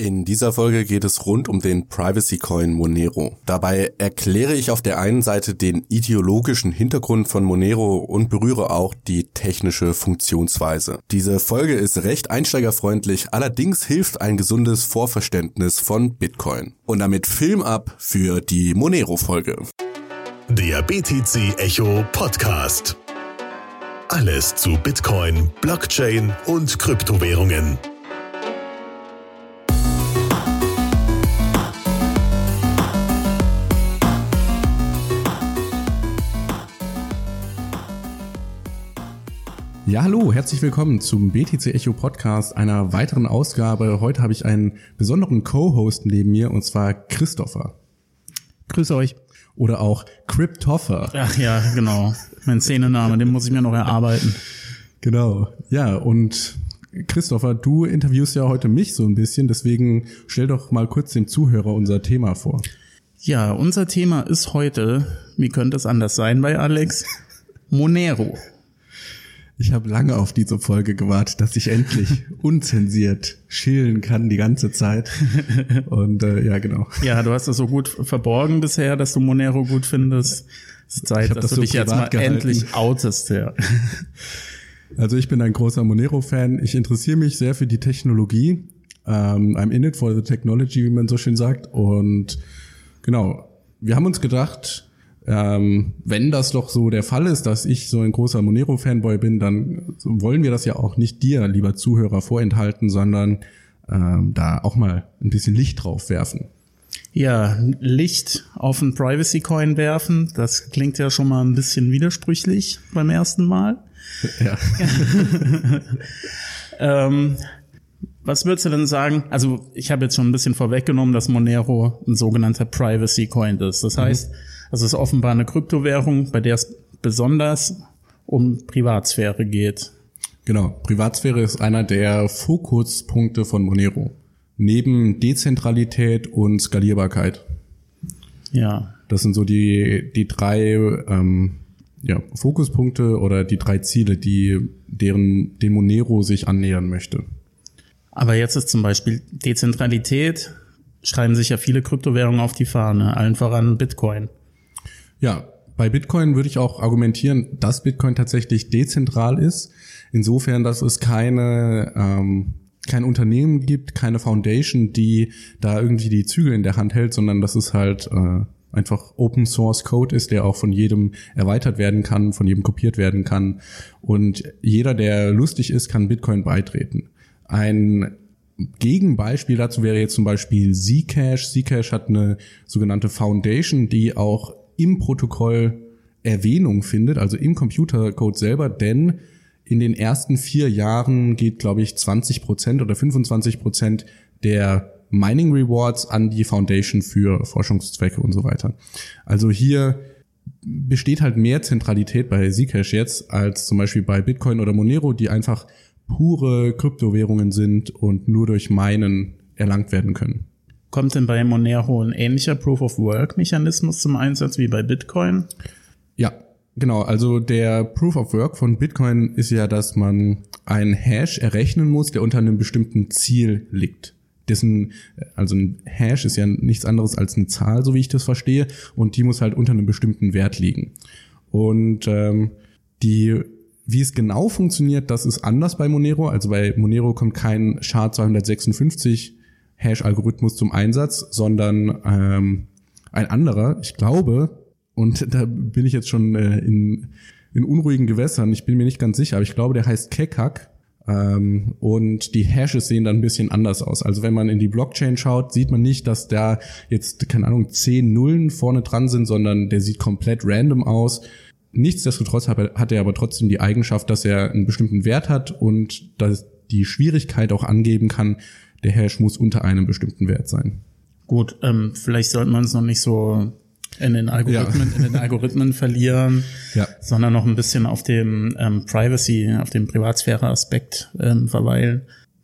In dieser Folge geht es rund um den Privacy Coin Monero. Dabei erkläre ich auf der einen Seite den ideologischen Hintergrund von Monero und berühre auch die technische Funktionsweise. Diese Folge ist recht einsteigerfreundlich, allerdings hilft ein gesundes Vorverständnis von Bitcoin. Und damit Film ab für die Monero Folge. Der BTC Echo Podcast. Alles zu Bitcoin, Blockchain und Kryptowährungen. Ja, hallo, herzlich willkommen zum BTC Echo Podcast, einer weiteren Ausgabe. Heute habe ich einen besonderen Co-Host neben mir, und zwar Christopher. Grüße euch. Oder auch Cryptoffer. Ach ja, genau. Mein Szenename, den muss ich mir noch erarbeiten. Genau. Ja, und Christopher, du interviewst ja heute mich so ein bisschen, deswegen stell doch mal kurz dem Zuhörer unser Thema vor. Ja, unser Thema ist heute, wie könnte es anders sein bei Alex? Monero. Ich habe lange auf diese Folge gewartet, dass ich endlich unzensiert schillen kann die ganze Zeit. Und äh, ja, genau. Ja, du hast das so gut verborgen bisher, dass du Monero gut findest. Es ist Zeit, dass das du so dich jetzt mal gehalten. endlich outest. Ja. Also ich bin ein großer Monero-Fan. Ich interessiere mich sehr für die Technologie. Ähm, I'm in it for the technology, wie man so schön sagt. Und genau, wir haben uns gedacht, ähm, wenn das doch so der Fall ist, dass ich so ein großer Monero-Fanboy bin, dann wollen wir das ja auch nicht dir, lieber Zuhörer, vorenthalten, sondern ähm, da auch mal ein bisschen Licht drauf werfen. ja, Licht auf einen Privacy Coin werfen, das klingt ja schon mal ein bisschen widersprüchlich beim ersten Mal. Ja. Ähm, was würdest du denn sagen? Also ich habe jetzt schon ein bisschen vorweggenommen, dass Monero ein sogenannter Privacy Coin ist. Das heißt, es ist offenbar eine Kryptowährung, bei der es besonders um Privatsphäre geht. Genau, Privatsphäre ist einer der Fokuspunkte von Monero. Neben Dezentralität und Skalierbarkeit. Ja, Das sind so die, die drei ähm, ja, Fokuspunkte oder die drei Ziele, die deren dem Monero sich annähern möchte. aber jetzt ist zum Beispiel Dezentralität, schreiben sich ja viele Kryptowährungen auf die Fahne, allen voran Bitcoin. Ja, bei Bitcoin würde ich auch argumentieren, dass Bitcoin tatsächlich dezentral ist. Insofern, dass es keine ähm, kein Unternehmen gibt, keine Foundation, die da irgendwie die Zügel in der Hand hält, sondern dass es halt äh, einfach Open Source Code ist, der auch von jedem erweitert werden kann, von jedem kopiert werden kann. Und jeder, der lustig ist, kann Bitcoin beitreten. Ein Gegenbeispiel dazu wäre jetzt zum Beispiel Zcash. Zcash hat eine sogenannte Foundation, die auch im Protokoll Erwähnung findet, also im Computercode selber, denn in den ersten vier Jahren geht, glaube ich, 20 Prozent oder 25 Prozent der Mining Rewards an die Foundation für Forschungszwecke und so weiter. Also hier besteht halt mehr Zentralität bei Zcash jetzt als zum Beispiel bei Bitcoin oder Monero, die einfach pure Kryptowährungen sind und nur durch Minen erlangt werden können. Kommt denn bei Monero ein ähnlicher Proof-of-Work-Mechanismus zum Einsatz wie bei Bitcoin? Ja, genau. Also der Proof of Work von Bitcoin ist ja, dass man einen Hash errechnen muss, der unter einem bestimmten Ziel liegt. Dessen, also ein Hash ist ja nichts anderes als eine Zahl, so wie ich das verstehe, und die muss halt unter einem bestimmten Wert liegen. Und ähm, die, wie es genau funktioniert, das ist anders bei Monero. Also bei Monero kommt kein SHA-256 Hash-Algorithmus zum Einsatz, sondern ähm, ein anderer, ich glaube, und da bin ich jetzt schon äh, in, in unruhigen Gewässern, ich bin mir nicht ganz sicher, aber ich glaube, der heißt Kekak. Ähm, und die Hashes sehen dann ein bisschen anders aus. Also wenn man in die Blockchain schaut, sieht man nicht, dass da jetzt, keine Ahnung, zehn Nullen vorne dran sind, sondern der sieht komplett random aus. Nichtsdestotrotz hat er, er aber trotzdem die Eigenschaft, dass er einen bestimmten Wert hat und dass die Schwierigkeit auch angeben kann, der Hash muss unter einem bestimmten Wert sein. Gut, ähm, vielleicht sollte man es noch nicht so in den Algorithmen, in den Algorithmen verlieren, Ja. sondern noch ein bisschen auf dem ähm, Privacy, auf dem Privatsphäre-Aspekt ähm, verweilen.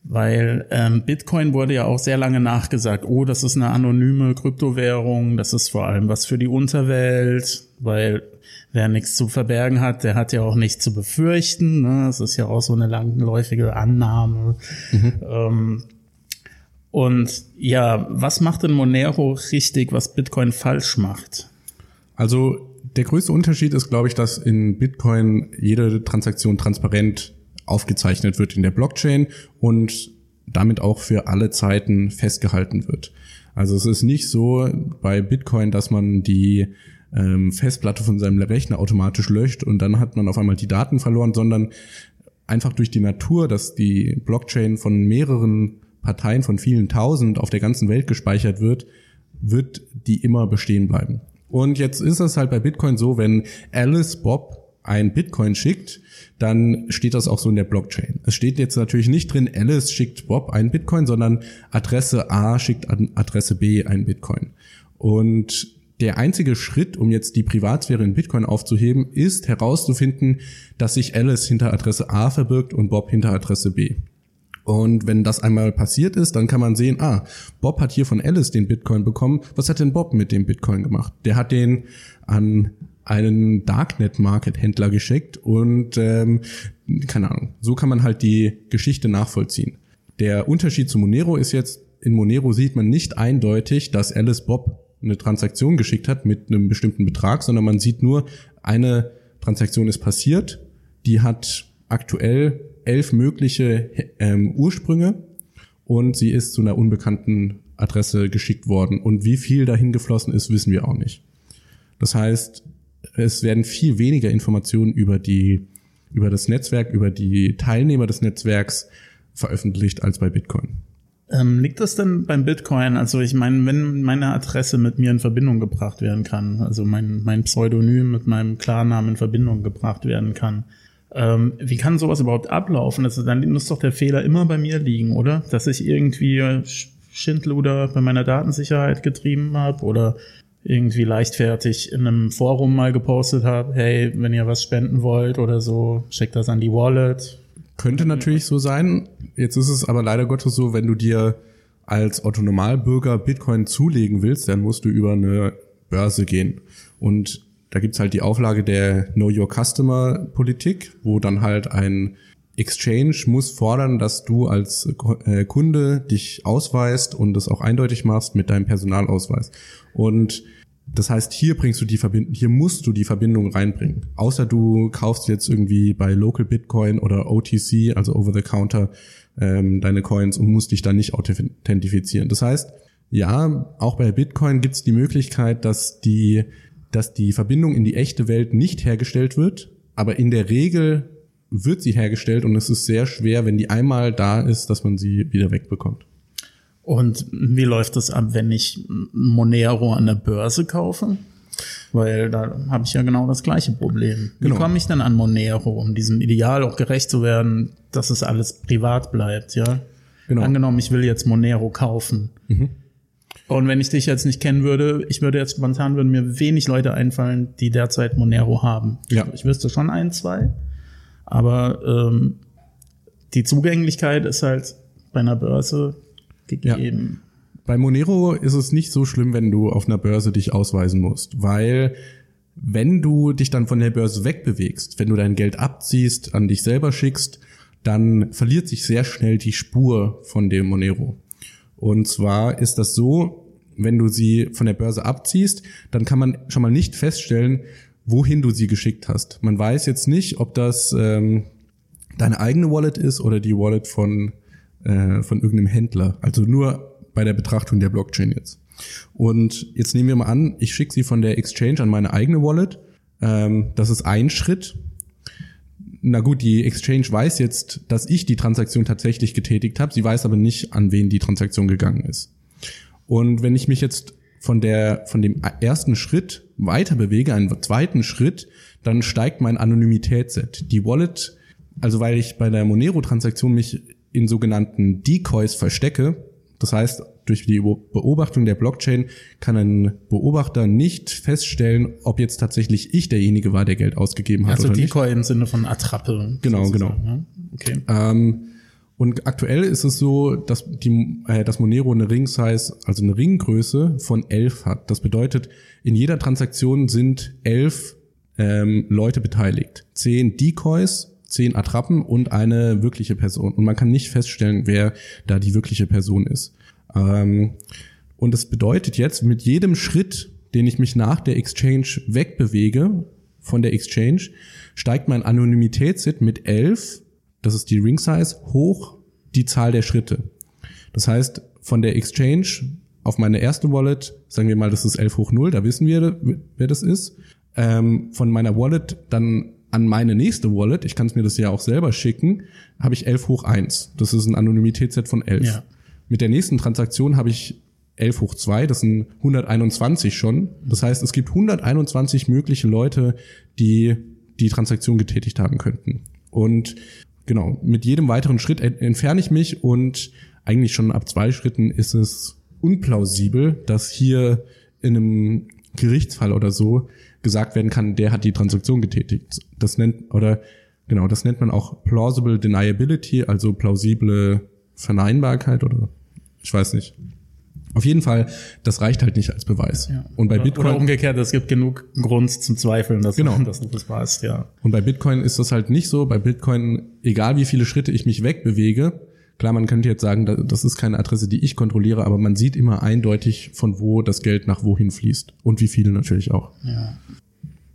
Weil ähm, Bitcoin wurde ja auch sehr lange nachgesagt, oh, das ist eine anonyme Kryptowährung, das ist vor allem was für die Unterwelt, weil wer nichts zu verbergen hat, der hat ja auch nichts zu befürchten. Ne? Das ist ja auch so eine langläufige Annahme. Ähm, Und ja, was macht denn Monero richtig, was Bitcoin falsch macht? Also der größte Unterschied ist, glaube ich, dass in Bitcoin jede Transaktion transparent aufgezeichnet wird in der Blockchain und damit auch für alle Zeiten festgehalten wird. Also es ist nicht so bei Bitcoin, dass man die ähm, Festplatte von seinem Rechner automatisch löscht und dann hat man auf einmal die Daten verloren, sondern einfach durch die Natur, dass die Blockchain von mehreren Parteien von vielen tausend auf der ganzen Welt gespeichert wird, wird die immer bestehen bleiben. Und jetzt ist es halt bei Bitcoin so, wenn Alice Bob ein Bitcoin schickt, dann steht das auch so in der Blockchain. Es steht jetzt natürlich nicht drin, Alice schickt Bob ein Bitcoin, sondern Adresse A schickt an Adresse B ein Bitcoin. Und der einzige Schritt, um jetzt die Privatsphäre in Bitcoin aufzuheben, ist herauszufinden, dass sich Alice hinter Adresse A verbirgt und Bob hinter Adresse B. Und wenn das einmal passiert ist, dann kann man sehen, ah, Bob hat hier von Alice den Bitcoin bekommen. Was hat denn Bob mit dem Bitcoin gemacht? Der hat den an einen Darknet-Market-Händler geschickt und ähm, keine Ahnung. So kann man halt die Geschichte nachvollziehen. Der Unterschied zu Monero ist jetzt, in Monero sieht man nicht eindeutig, dass Alice Bob eine Transaktion geschickt hat mit einem bestimmten Betrag, sondern man sieht nur, eine Transaktion ist passiert, die hat aktuell elf mögliche ähm, Ursprünge und sie ist zu einer unbekannten Adresse geschickt worden. Und wie viel dahin geflossen ist, wissen wir auch nicht. Das heißt, es werden viel weniger Informationen über die, über das Netzwerk, über die Teilnehmer des Netzwerks veröffentlicht als bei Bitcoin. Ähm, liegt das denn beim Bitcoin? Also ich meine, wenn meine Adresse mit mir in Verbindung gebracht werden kann, also mein, mein Pseudonym mit meinem Klarnamen in Verbindung gebracht werden kann, ähm, wie kann sowas überhaupt ablaufen? Also dann muss doch der Fehler immer bei mir liegen, oder? Dass ich irgendwie Schindluder bei meiner Datensicherheit getrieben habe oder irgendwie leichtfertig in einem Forum mal gepostet habe, hey, wenn ihr was spenden wollt oder so, schickt das an die Wallet. Könnte natürlich so sein. Jetzt ist es aber leider Gottes so, wenn du dir als Autonomalbürger Bitcoin zulegen willst, dann musst du über eine Börse gehen. Und da gibt's halt die Auflage der Know Your Customer Politik, wo dann halt ein Exchange muss fordern, dass du als äh, Kunde dich ausweist und das auch eindeutig machst mit deinem Personalausweis. Und das heißt, hier bringst du die Verbindung, hier musst du die Verbindung reinbringen. Außer du kaufst jetzt irgendwie bei Local Bitcoin oder OTC, also Over the Counter, ähm, deine Coins und musst dich dann nicht authentifizieren. Das heißt, ja, auch bei Bitcoin gibt's die Möglichkeit, dass die dass die Verbindung in die echte Welt nicht hergestellt wird, aber in der Regel wird sie hergestellt und es ist sehr schwer, wenn die einmal da ist, dass man sie wieder wegbekommt. Und wie läuft das ab, wenn ich Monero an der Börse kaufe? Weil da habe ich ja genau das gleiche Problem. Wie genau. komme ich denn an Monero, um diesem Ideal auch gerecht zu werden, dass es alles privat bleibt, ja? Genau. Angenommen, ich will jetzt Monero kaufen. Mhm. Und wenn ich dich jetzt nicht kennen würde, ich würde jetzt spontan würden mir wenig Leute einfallen, die derzeit Monero haben. Ja. Ich wüsste schon ein, zwei. Aber ähm, die Zugänglichkeit ist halt bei einer Börse gegeben. Ja. Bei Monero ist es nicht so schlimm, wenn du auf einer Börse dich ausweisen musst, weil wenn du dich dann von der Börse wegbewegst, wenn du dein Geld abziehst, an dich selber schickst, dann verliert sich sehr schnell die Spur von dem Monero. Und zwar ist das so, wenn du sie von der Börse abziehst, dann kann man schon mal nicht feststellen, wohin du sie geschickt hast. Man weiß jetzt nicht, ob das ähm, deine eigene Wallet ist oder die Wallet von, äh, von irgendeinem Händler. Also nur bei der Betrachtung der Blockchain jetzt. Und jetzt nehmen wir mal an, ich schicke sie von der Exchange an meine eigene Wallet. Ähm, das ist ein Schritt na gut, die Exchange weiß jetzt, dass ich die Transaktion tatsächlich getätigt habe. Sie weiß aber nicht, an wen die Transaktion gegangen ist. Und wenn ich mich jetzt von der, von dem ersten Schritt weiter bewege, einen zweiten Schritt, dann steigt mein Anonymitätsset. Die Wallet, also weil ich bei der Monero-Transaktion mich in sogenannten Decoys verstecke, das heißt, durch die Beobachtung der Blockchain kann ein Beobachter nicht feststellen, ob jetzt tatsächlich ich derjenige war, der Geld ausgegeben hat. Also oder Decoy nicht. im Sinne von Attrappe. Genau, sozusagen. genau. Ja? Okay. Ähm, und aktuell ist es so, dass die, äh, dass Monero eine Ring Size, also eine Ringgröße von elf hat. Das bedeutet, in jeder Transaktion sind elf ähm, Leute beteiligt. Zehn Decoys, zehn Attrappen und eine wirkliche Person. Und man kann nicht feststellen, wer da die wirkliche Person ist. Ähm, und das bedeutet jetzt, mit jedem Schritt, den ich mich nach der Exchange wegbewege von der Exchange, steigt mein Anonymitätssit mit 11, das ist die Ring Size, hoch die Zahl der Schritte. Das heißt, von der Exchange auf meine erste Wallet, sagen wir mal, das ist 11 hoch 0, da wissen wir, wer das ist. Ähm, von meiner Wallet dann an meine nächste Wallet, ich kann es mir das ja auch selber schicken, habe ich 11 hoch 1. Das ist ein Anonymitätsset von 11. Ja. Mit der nächsten Transaktion habe ich 11 hoch 2, das sind 121 schon. Das heißt, es gibt 121 mögliche Leute, die die Transaktion getätigt haben könnten. Und genau, mit jedem weiteren Schritt entferne ich mich und eigentlich schon ab zwei Schritten ist es unplausibel, dass hier in einem Gerichtsfall oder so gesagt werden kann, der hat die Transaktion getätigt. Das nennt, oder genau, das nennt man auch plausible deniability, also plausible Verneinbarkeit oder ich weiß nicht. Auf jeden Fall, das reicht halt nicht als Beweis. Ja. Und bei Bitcoin. Oder umgekehrt, es gibt genug Grund zum Zweifeln, dass, genau. dass du das weißt, ja. Und bei Bitcoin ist das halt nicht so. Bei Bitcoin, egal wie viele Schritte ich mich wegbewege, klar, man könnte jetzt sagen, das ist keine Adresse, die ich kontrolliere, aber man sieht immer eindeutig, von wo das Geld nach wohin fließt. Und wie viele natürlich auch. Ja.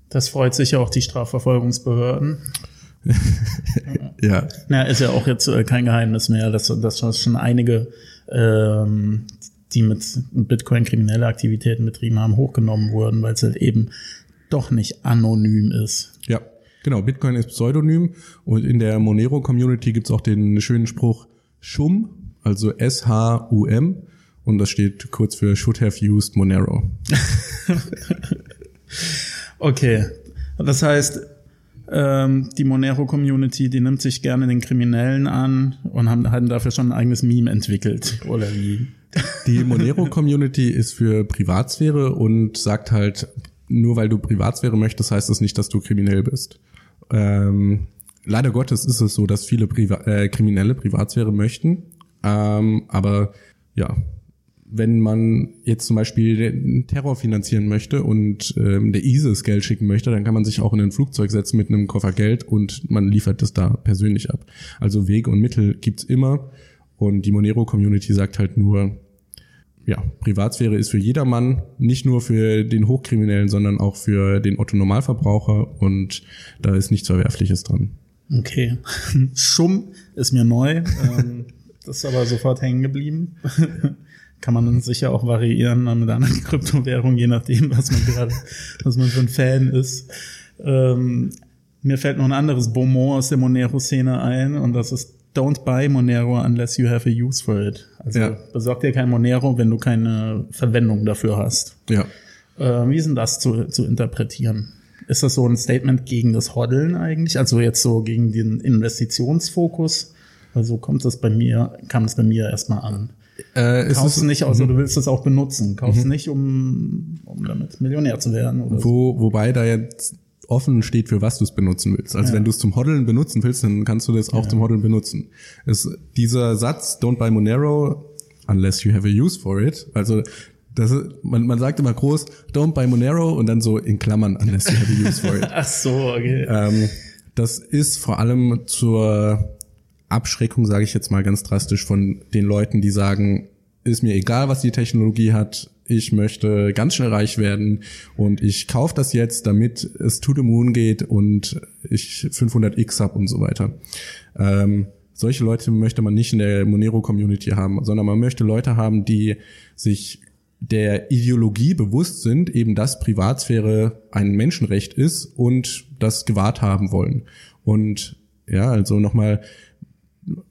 Das freut sich ja auch die Strafverfolgungsbehörden. ja. Na, ist ja auch jetzt äh, kein Geheimnis mehr, dass, dass schon einige ähm, die mit Bitcoin kriminelle Aktivitäten betrieben haben, hochgenommen wurden, weil es halt eben doch nicht anonym ist. Ja, genau. Bitcoin ist pseudonym und in der Monero-Community gibt's auch den schönen Spruch SHUM, also S-H-U-M und das steht kurz für Should Have Used Monero. okay, das heißt, ähm, die Monero-Community, die nimmt sich gerne den Kriminellen an und haben, haben dafür schon ein eigenes Meme entwickelt, oder wie? Die Monero-Community ist für Privatsphäre und sagt halt, nur weil du Privatsphäre möchtest, heißt das nicht, dass du kriminell bist. Ähm, leider Gottes ist es so, dass viele Priva äh, Kriminelle Privatsphäre möchten. Ähm, aber ja, wenn man jetzt zum Beispiel den Terror finanzieren möchte und ähm, der ISIS Geld schicken möchte, dann kann man sich auch in ein Flugzeug setzen mit einem Koffer Geld und man liefert das da persönlich ab. Also Wege und Mittel gibt's immer. Und die Monero-Community sagt halt nur, ja, Privatsphäre ist für jedermann, nicht nur für den Hochkriminellen, sondern auch für den Otto-Normalverbraucher und da ist nichts Verwerfliches dran. Okay. Schumm ist mir neu. Ähm, das ist aber sofort hängen geblieben. Kann man dann sicher auch variieren mit anderen Kryptowährungen, je nachdem, was man gerade, was man für ein Fan ist. Ähm, mir fällt noch ein anderes Beaumont aus der Monero-Szene ein und das ist don't buy Monero unless you have a use for it. Also ja. besorg dir kein Monero, wenn du keine Verwendung dafür hast. Ja. Äh, wie ist denn das zu, zu interpretieren? Ist das so ein Statement gegen das Hoddeln eigentlich? Also jetzt so gegen den Investitionsfokus? Also kommt das bei mir, kam das bei mir erstmal an. Äh, Kaufst es nicht, außer mhm. du willst es auch benutzen. Kaufst mhm. nicht, um, um damit Millionär zu werden. Oder Wo. Wobei da jetzt offen steht, für was du es benutzen willst. Also ja. wenn du es zum Hoddeln benutzen willst, dann kannst du das auch ja. zum Hoddeln benutzen. Es, dieser Satz, don't buy Monero unless you have a use for it, also das man, man sagt immer groß, don't buy Monero und dann so in Klammern, unless you have a use for it. Ach so, okay. Ähm, das ist vor allem zur Abschreckung, sage ich jetzt mal ganz drastisch, von den Leuten, die sagen, ist mir egal, was die Technologie hat, ich möchte ganz schnell reich werden und ich kaufe das jetzt, damit es to the moon geht und ich 500x hab und so weiter. Ähm, solche Leute möchte man nicht in der Monero-Community haben, sondern man möchte Leute haben, die sich der Ideologie bewusst sind, eben dass Privatsphäre ein Menschenrecht ist und das gewahrt haben wollen. Und ja, also nochmal,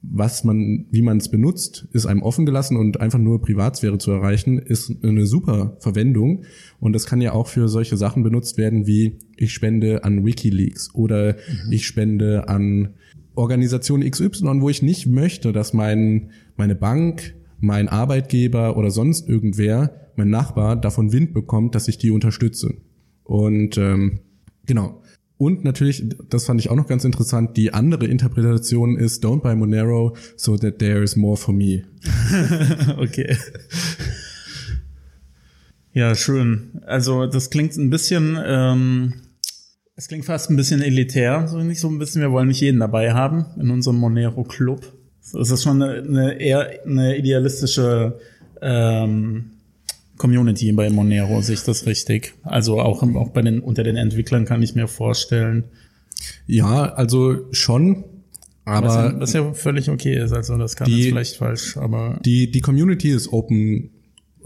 was man, wie man es benutzt, ist einem offen gelassen und einfach nur Privatsphäre zu erreichen, ist eine super Verwendung. Und das kann ja auch für solche Sachen benutzt werden, wie ich spende an WikiLeaks oder mhm. ich spende an Organisation XY, wo ich nicht möchte, dass mein, meine Bank, mein Arbeitgeber oder sonst irgendwer, mein Nachbar davon Wind bekommt, dass ich die unterstütze. Und ähm, genau, und natürlich, das fand ich auch noch ganz interessant, die andere Interpretation ist Don't buy Monero so that there is more for me. okay. Ja, schön. Also das klingt ein bisschen, ähm, es klingt fast ein bisschen elitär, so nicht so ein bisschen. Wir wollen nicht jeden dabei haben in unserem Monero Club. Das ist schon eine, eine eher eine idealistische ähm, Community bei Monero, sehe ich das richtig? Also auch, auch bei den, unter den Entwicklern kann ich mir vorstellen. Ja, also schon. Aber was ja, was ja völlig okay ist, also das kann die, jetzt vielleicht falsch, aber. Die, die Community ist Open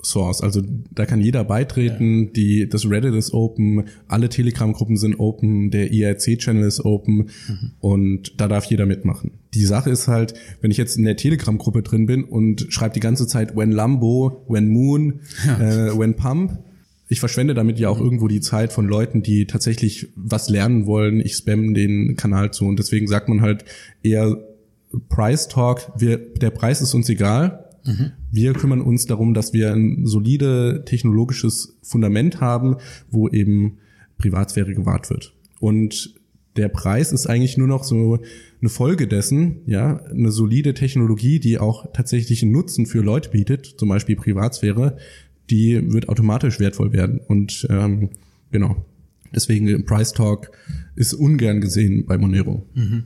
Source, also da kann jeder beitreten, ja. die, das Reddit ist open, alle Telegram-Gruppen sind open, der IRC-Channel ist open mhm. und da darf jeder mitmachen. Die Sache ist halt, wenn ich jetzt in der Telegram-Gruppe drin bin und schreibe die ganze Zeit when Lambo, when Moon, ja. äh, when Pump, ich verschwende damit ja auch mhm. irgendwo die Zeit von Leuten, die tatsächlich was lernen wollen. Ich spam den Kanal zu und deswegen sagt man halt eher Price Talk. Wir, der Preis ist uns egal. Mhm. Wir kümmern uns darum, dass wir ein solide technologisches Fundament haben, wo eben Privatsphäre gewahrt wird. Und der Preis ist eigentlich nur noch so eine Folge dessen, ja, eine solide Technologie, die auch tatsächlich einen Nutzen für Leute bietet, zum Beispiel Privatsphäre, die wird automatisch wertvoll werden. Und ähm, genau, deswegen Price Talk ist ungern gesehen bei Monero. Mhm.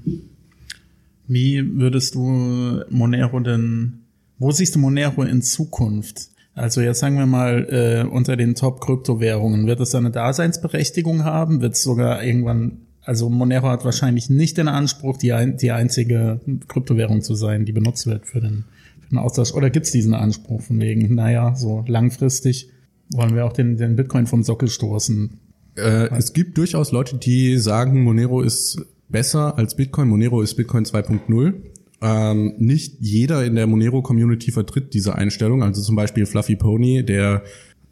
Wie würdest du Monero denn, wo siehst du Monero in Zukunft? Also jetzt sagen wir mal, äh, unter den Top-Kryptowährungen, wird es eine Daseinsberechtigung haben? Wird es sogar irgendwann, also Monero hat wahrscheinlich nicht den Anspruch, die, ein, die einzige Kryptowährung zu sein, die benutzt wird für den einen Austausch? Oder gibt es diesen Anspruch von wegen, naja, so langfristig wollen wir auch den, den Bitcoin vom Sockel stoßen? Äh, es gibt durchaus Leute, die sagen, Monero ist besser als Bitcoin. Monero ist Bitcoin 2.0. Ähm, nicht jeder in der Monero-Community vertritt diese Einstellung. Also zum Beispiel Fluffy Pony, der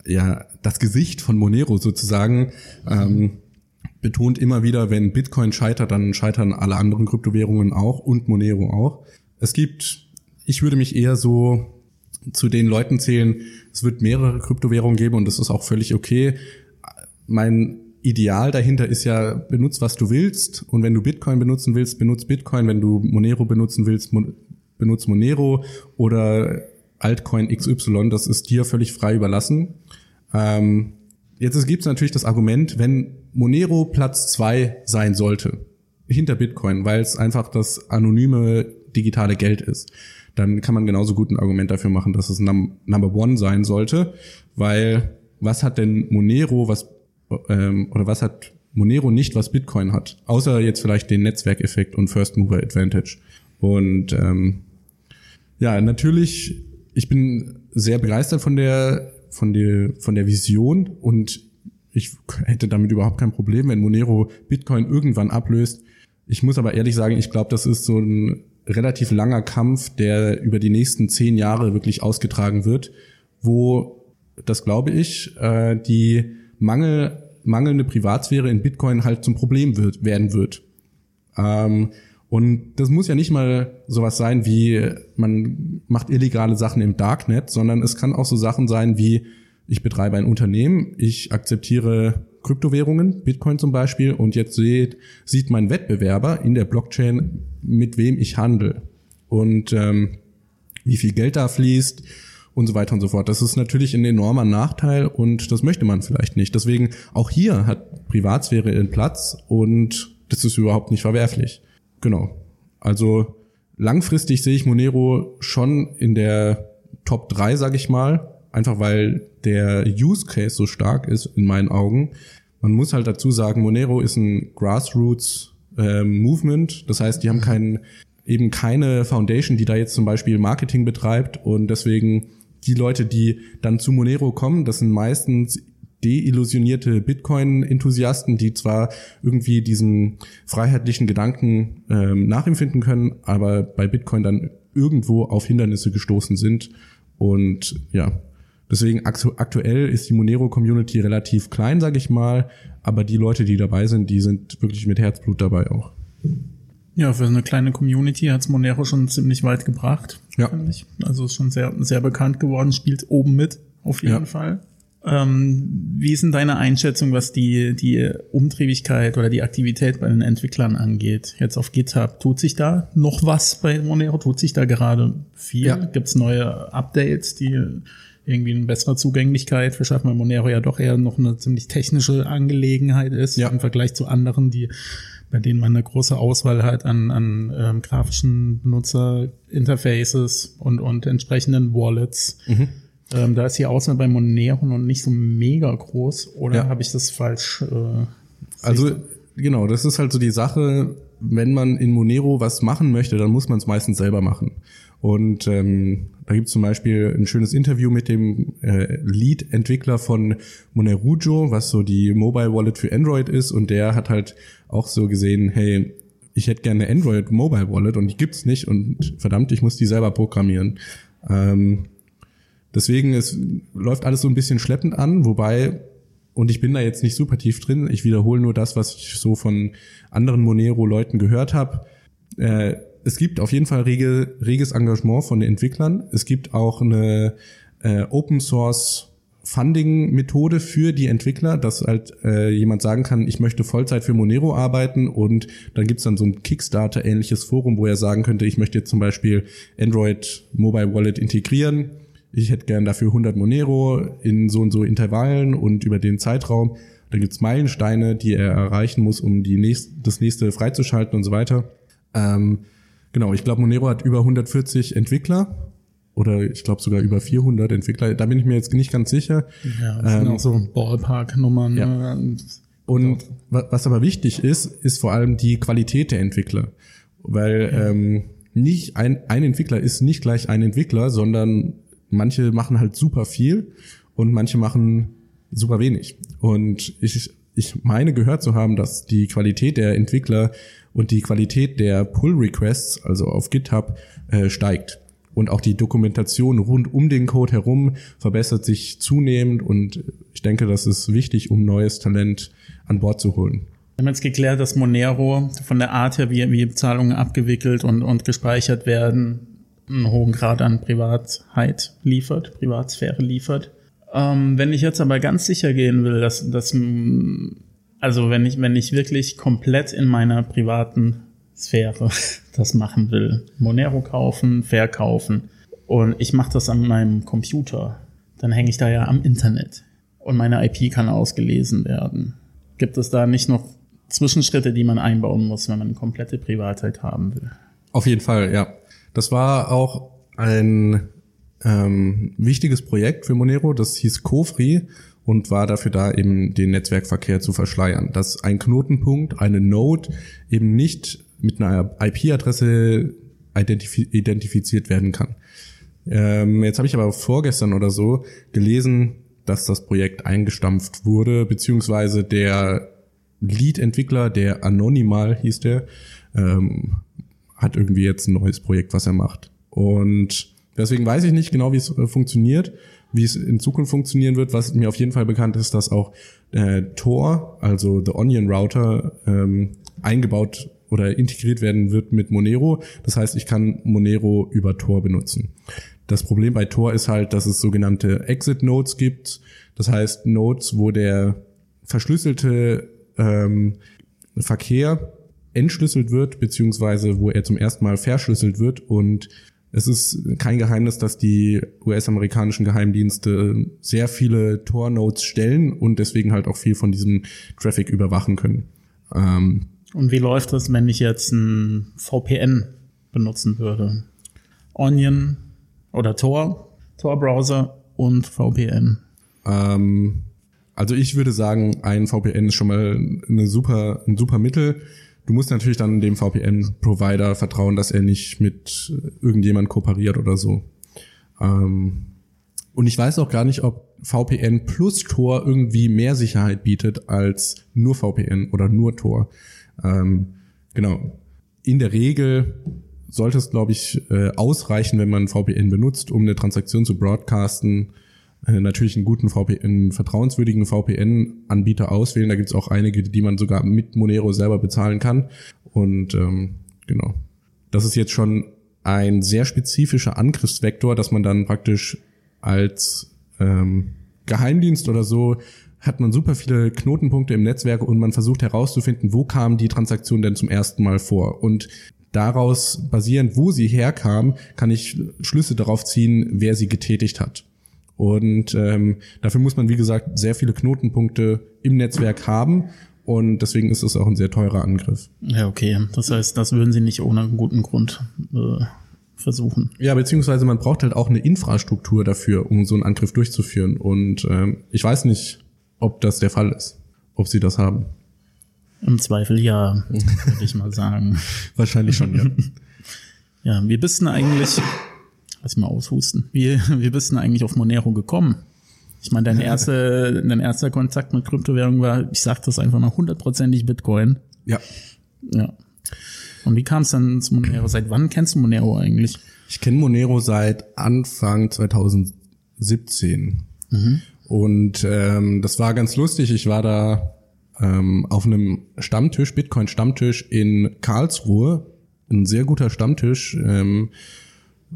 ja das Gesicht von Monero sozusagen ähm, betont immer wieder, wenn Bitcoin scheitert, dann scheitern alle anderen Kryptowährungen auch und Monero auch. Es gibt ich würde mich eher so zu den Leuten zählen, es wird mehrere Kryptowährungen geben und das ist auch völlig okay. Mein Ideal dahinter ist ja, benutz was du willst. Und wenn du Bitcoin benutzen willst, benutz Bitcoin, wenn du Monero benutzen willst, benutz Monero. Oder Altcoin XY, das ist dir völlig frei überlassen. Ähm, jetzt gibt es natürlich das Argument, wenn Monero Platz zwei sein sollte, hinter Bitcoin, weil es einfach das anonyme digitale Geld ist dann kann man genauso gut ein Argument dafür machen, dass es Num Number One sein sollte, weil was hat denn Monero, was ähm, oder was hat Monero nicht, was Bitcoin hat, außer jetzt vielleicht den Netzwerkeffekt und First Mover Advantage. Und ähm, ja, natürlich, ich bin sehr begeistert von der von der von der Vision und ich hätte damit überhaupt kein Problem, wenn Monero Bitcoin irgendwann ablöst. Ich muss aber ehrlich sagen, ich glaube, das ist so ein relativ langer Kampf, der über die nächsten zehn Jahre wirklich ausgetragen wird, wo, das glaube ich, äh, die Mangel, mangelnde Privatsphäre in Bitcoin halt zum Problem wird, werden wird. Ähm, und das muss ja nicht mal sowas sein wie, man macht illegale Sachen im Darknet, sondern es kann auch so Sachen sein wie, ich betreibe ein Unternehmen, ich akzeptiere Kryptowährungen, Bitcoin zum Beispiel, und jetzt sieht, sieht mein Wettbewerber in der Blockchain, mit wem ich handle und ähm, wie viel Geld da fließt und so weiter und so fort. Das ist natürlich ein enormer Nachteil und das möchte man vielleicht nicht. Deswegen auch hier hat Privatsphäre ihren Platz und das ist überhaupt nicht verwerflich. Genau. Also langfristig sehe ich Monero schon in der Top 3, sag ich mal, einfach weil der Use Case so stark ist in meinen Augen. Man muss halt dazu sagen, Monero ist ein Grassroots äh, Movement. Das heißt, die haben keinen, eben keine Foundation, die da jetzt zum Beispiel Marketing betreibt und deswegen die Leute, die dann zu Monero kommen, das sind meistens deillusionierte Bitcoin-Enthusiasten, die zwar irgendwie diesen freiheitlichen Gedanken ähm, nachempfinden können, aber bei Bitcoin dann irgendwo auf Hindernisse gestoßen sind. Und ja, Deswegen aktuell ist die Monero-Community relativ klein, sage ich mal, aber die Leute, die dabei sind, die sind wirklich mit Herzblut dabei auch. Ja, für eine kleine Community hat's Monero schon ziemlich weit gebracht, ja. Also ist schon sehr, sehr bekannt geworden, spielt oben mit, auf jeden ja. Fall. Ähm, wie ist denn deine Einschätzung, was die, die Umtriebigkeit oder die Aktivität bei den Entwicklern angeht? Jetzt auf GitHub, tut sich da noch was bei Monero? Tut sich da gerade viel? Ja. Gibt's neue Updates, die irgendwie eine bessere Zugänglichkeit, weshalb man Monero ja doch eher noch eine ziemlich technische Angelegenheit ist ja. im Vergleich zu anderen, die bei denen man eine große Auswahl hat an, an ähm, grafischen Benutzerinterfaces und, und entsprechenden Wallets. Mhm. Ähm, da ist die Auswahl bei Monero noch nicht so mega groß, oder ja. habe ich das falsch? Äh, also genau, das ist halt so die Sache, wenn man in Monero was machen möchte, dann muss man es meistens selber machen. Und ähm, da gibt es zum Beispiel ein schönes Interview mit dem äh, Lead-Entwickler von Monerujo, was so die Mobile Wallet für Android ist. Und der hat halt auch so gesehen, hey, ich hätte gerne eine Android Mobile Wallet und die gibt's nicht und verdammt, ich muss die selber programmieren. Ähm, deswegen es läuft alles so ein bisschen schleppend an, wobei und ich bin da jetzt nicht super tief drin. Ich wiederhole nur das, was ich so von anderen Monero-Leuten gehört habe. Äh, es gibt auf jeden Fall rege, reges Engagement von den Entwicklern. Es gibt auch eine äh, Open Source Funding Methode für die Entwickler, dass halt äh, jemand sagen kann, ich möchte Vollzeit für Monero arbeiten und dann gibt's dann so ein Kickstarter ähnliches Forum, wo er sagen könnte, ich möchte jetzt zum Beispiel Android Mobile Wallet integrieren. Ich hätte gern dafür 100 Monero in so und so Intervallen und über den Zeitraum. Dann gibt's Meilensteine, die er erreichen muss, um die nächst, das nächste freizuschalten und so weiter. Ähm, Genau, ich glaube, Monero hat über 140 Entwickler oder ich glaube sogar über 400 Entwickler. Da bin ich mir jetzt nicht ganz sicher. Ja, das ähm, sind auch so Ballpark-Nummern. Ja. Ne? Und was aber wichtig ist, ist vor allem die Qualität der Entwickler. Weil ja. ähm, nicht ein, ein Entwickler ist nicht gleich ein Entwickler, sondern manche machen halt super viel und manche machen super wenig. Und ich, ich meine gehört zu haben, dass die Qualität der Entwickler und die Qualität der Pull-Requests, also auf GitHub, äh, steigt. Und auch die Dokumentation rund um den Code herum verbessert sich zunehmend und ich denke, das ist wichtig, um neues Talent an Bord zu holen. Wir haben jetzt geklärt, dass Monero von der Art her, wie, wie Zahlungen abgewickelt und, und gespeichert werden, einen hohen Grad an Privatheit liefert, Privatsphäre liefert. Ähm, wenn ich jetzt aber ganz sicher gehen will, dass, dass also wenn ich, wenn ich wirklich komplett in meiner privaten Sphäre das machen will, Monero kaufen, verkaufen und ich mache das an meinem Computer, dann hänge ich da ja am Internet und meine IP kann ausgelesen werden. Gibt es da nicht noch Zwischenschritte, die man einbauen muss, wenn man komplette Privatheit haben will? Auf jeden Fall, ja. Das war auch ein ähm, wichtiges Projekt für Monero, das hieß Kofri und war dafür da, eben den Netzwerkverkehr zu verschleiern. Dass ein Knotenpunkt, eine Node eben nicht mit einer IP-Adresse identif identifiziert werden kann. Ähm, jetzt habe ich aber vorgestern oder so gelesen, dass das Projekt eingestampft wurde, beziehungsweise der Lead-Entwickler, der Anonymal hieß der, ähm, hat irgendwie jetzt ein neues Projekt, was er macht. Und deswegen weiß ich nicht genau, wie es äh, funktioniert wie es in Zukunft funktionieren wird. Was mir auf jeden Fall bekannt ist, dass auch äh, Tor, also The Onion Router, ähm, eingebaut oder integriert werden wird mit Monero. Das heißt, ich kann Monero über Tor benutzen. Das Problem bei Tor ist halt, dass es sogenannte Exit Nodes gibt. Das heißt Nodes, wo der verschlüsselte ähm, Verkehr entschlüsselt wird, beziehungsweise wo er zum ersten Mal verschlüsselt wird und es ist kein Geheimnis, dass die US-amerikanischen Geheimdienste sehr viele Tor-Nodes stellen und deswegen halt auch viel von diesem Traffic überwachen können. Ähm, und wie läuft das, wenn ich jetzt ein VPN benutzen würde? Onion oder Tor, Tor-Browser und VPN. Ähm, also ich würde sagen, ein VPN ist schon mal eine super, ein super Mittel. Du musst natürlich dann dem VPN-Provider vertrauen, dass er nicht mit irgendjemand kooperiert oder so. Ähm, und ich weiß auch gar nicht, ob VPN plus Tor irgendwie mehr Sicherheit bietet als nur VPN oder nur Tor. Ähm, genau. In der Regel sollte es, glaube ich, äh, ausreichen, wenn man VPN benutzt, um eine Transaktion zu broadcasten äh, natürlich einen guten VPN, einen vertrauenswürdigen VPN-Anbieter auswählen. Da gibt es auch einige, die man sogar mit Monero selber bezahlen kann. Und ähm, genau. Das ist jetzt schon ein sehr spezifischer Angriffsvektor, dass man dann praktisch als ähm, Geheimdienst oder so hat man super viele Knotenpunkte im Netzwerk und man versucht herauszufinden, wo kam die Transaktion denn zum ersten Mal vor. Und daraus basierend, wo sie herkam, kann ich Schlüsse darauf ziehen, wer sie getätigt hat. Und ähm, dafür muss man, wie gesagt, sehr viele Knotenpunkte im Netzwerk haben. Und deswegen ist es auch ein sehr teurer Angriff. Ja, okay. Das heißt, das würden Sie nicht ohne guten Grund äh, versuchen. Ja, beziehungsweise man braucht halt auch eine Infrastruktur dafür, um so einen Angriff durchzuführen. Und ähm, ich weiß nicht, ob das der Fall ist, ob sie das haben. Im Zweifel ja, würde ich mal sagen. Wahrscheinlich schon, ja. Ja, wie bist eigentlich, lass ich mal aushusten, wie, wie bist eigentlich auf Monero gekommen? Ich meine, dein, erste, dein erster Kontakt mit Kryptowährung war, ich sag das einfach mal, hundertprozentig Bitcoin. ja. Ja. Und wie kam es dann zu Monero? Seit wann kennst du Monero eigentlich? Ich kenne Monero seit Anfang 2017. Und ähm, das war ganz lustig. Ich war da ähm, auf einem Stammtisch, Bitcoin-Stammtisch in Karlsruhe. Ein sehr guter Stammtisch. Ähm,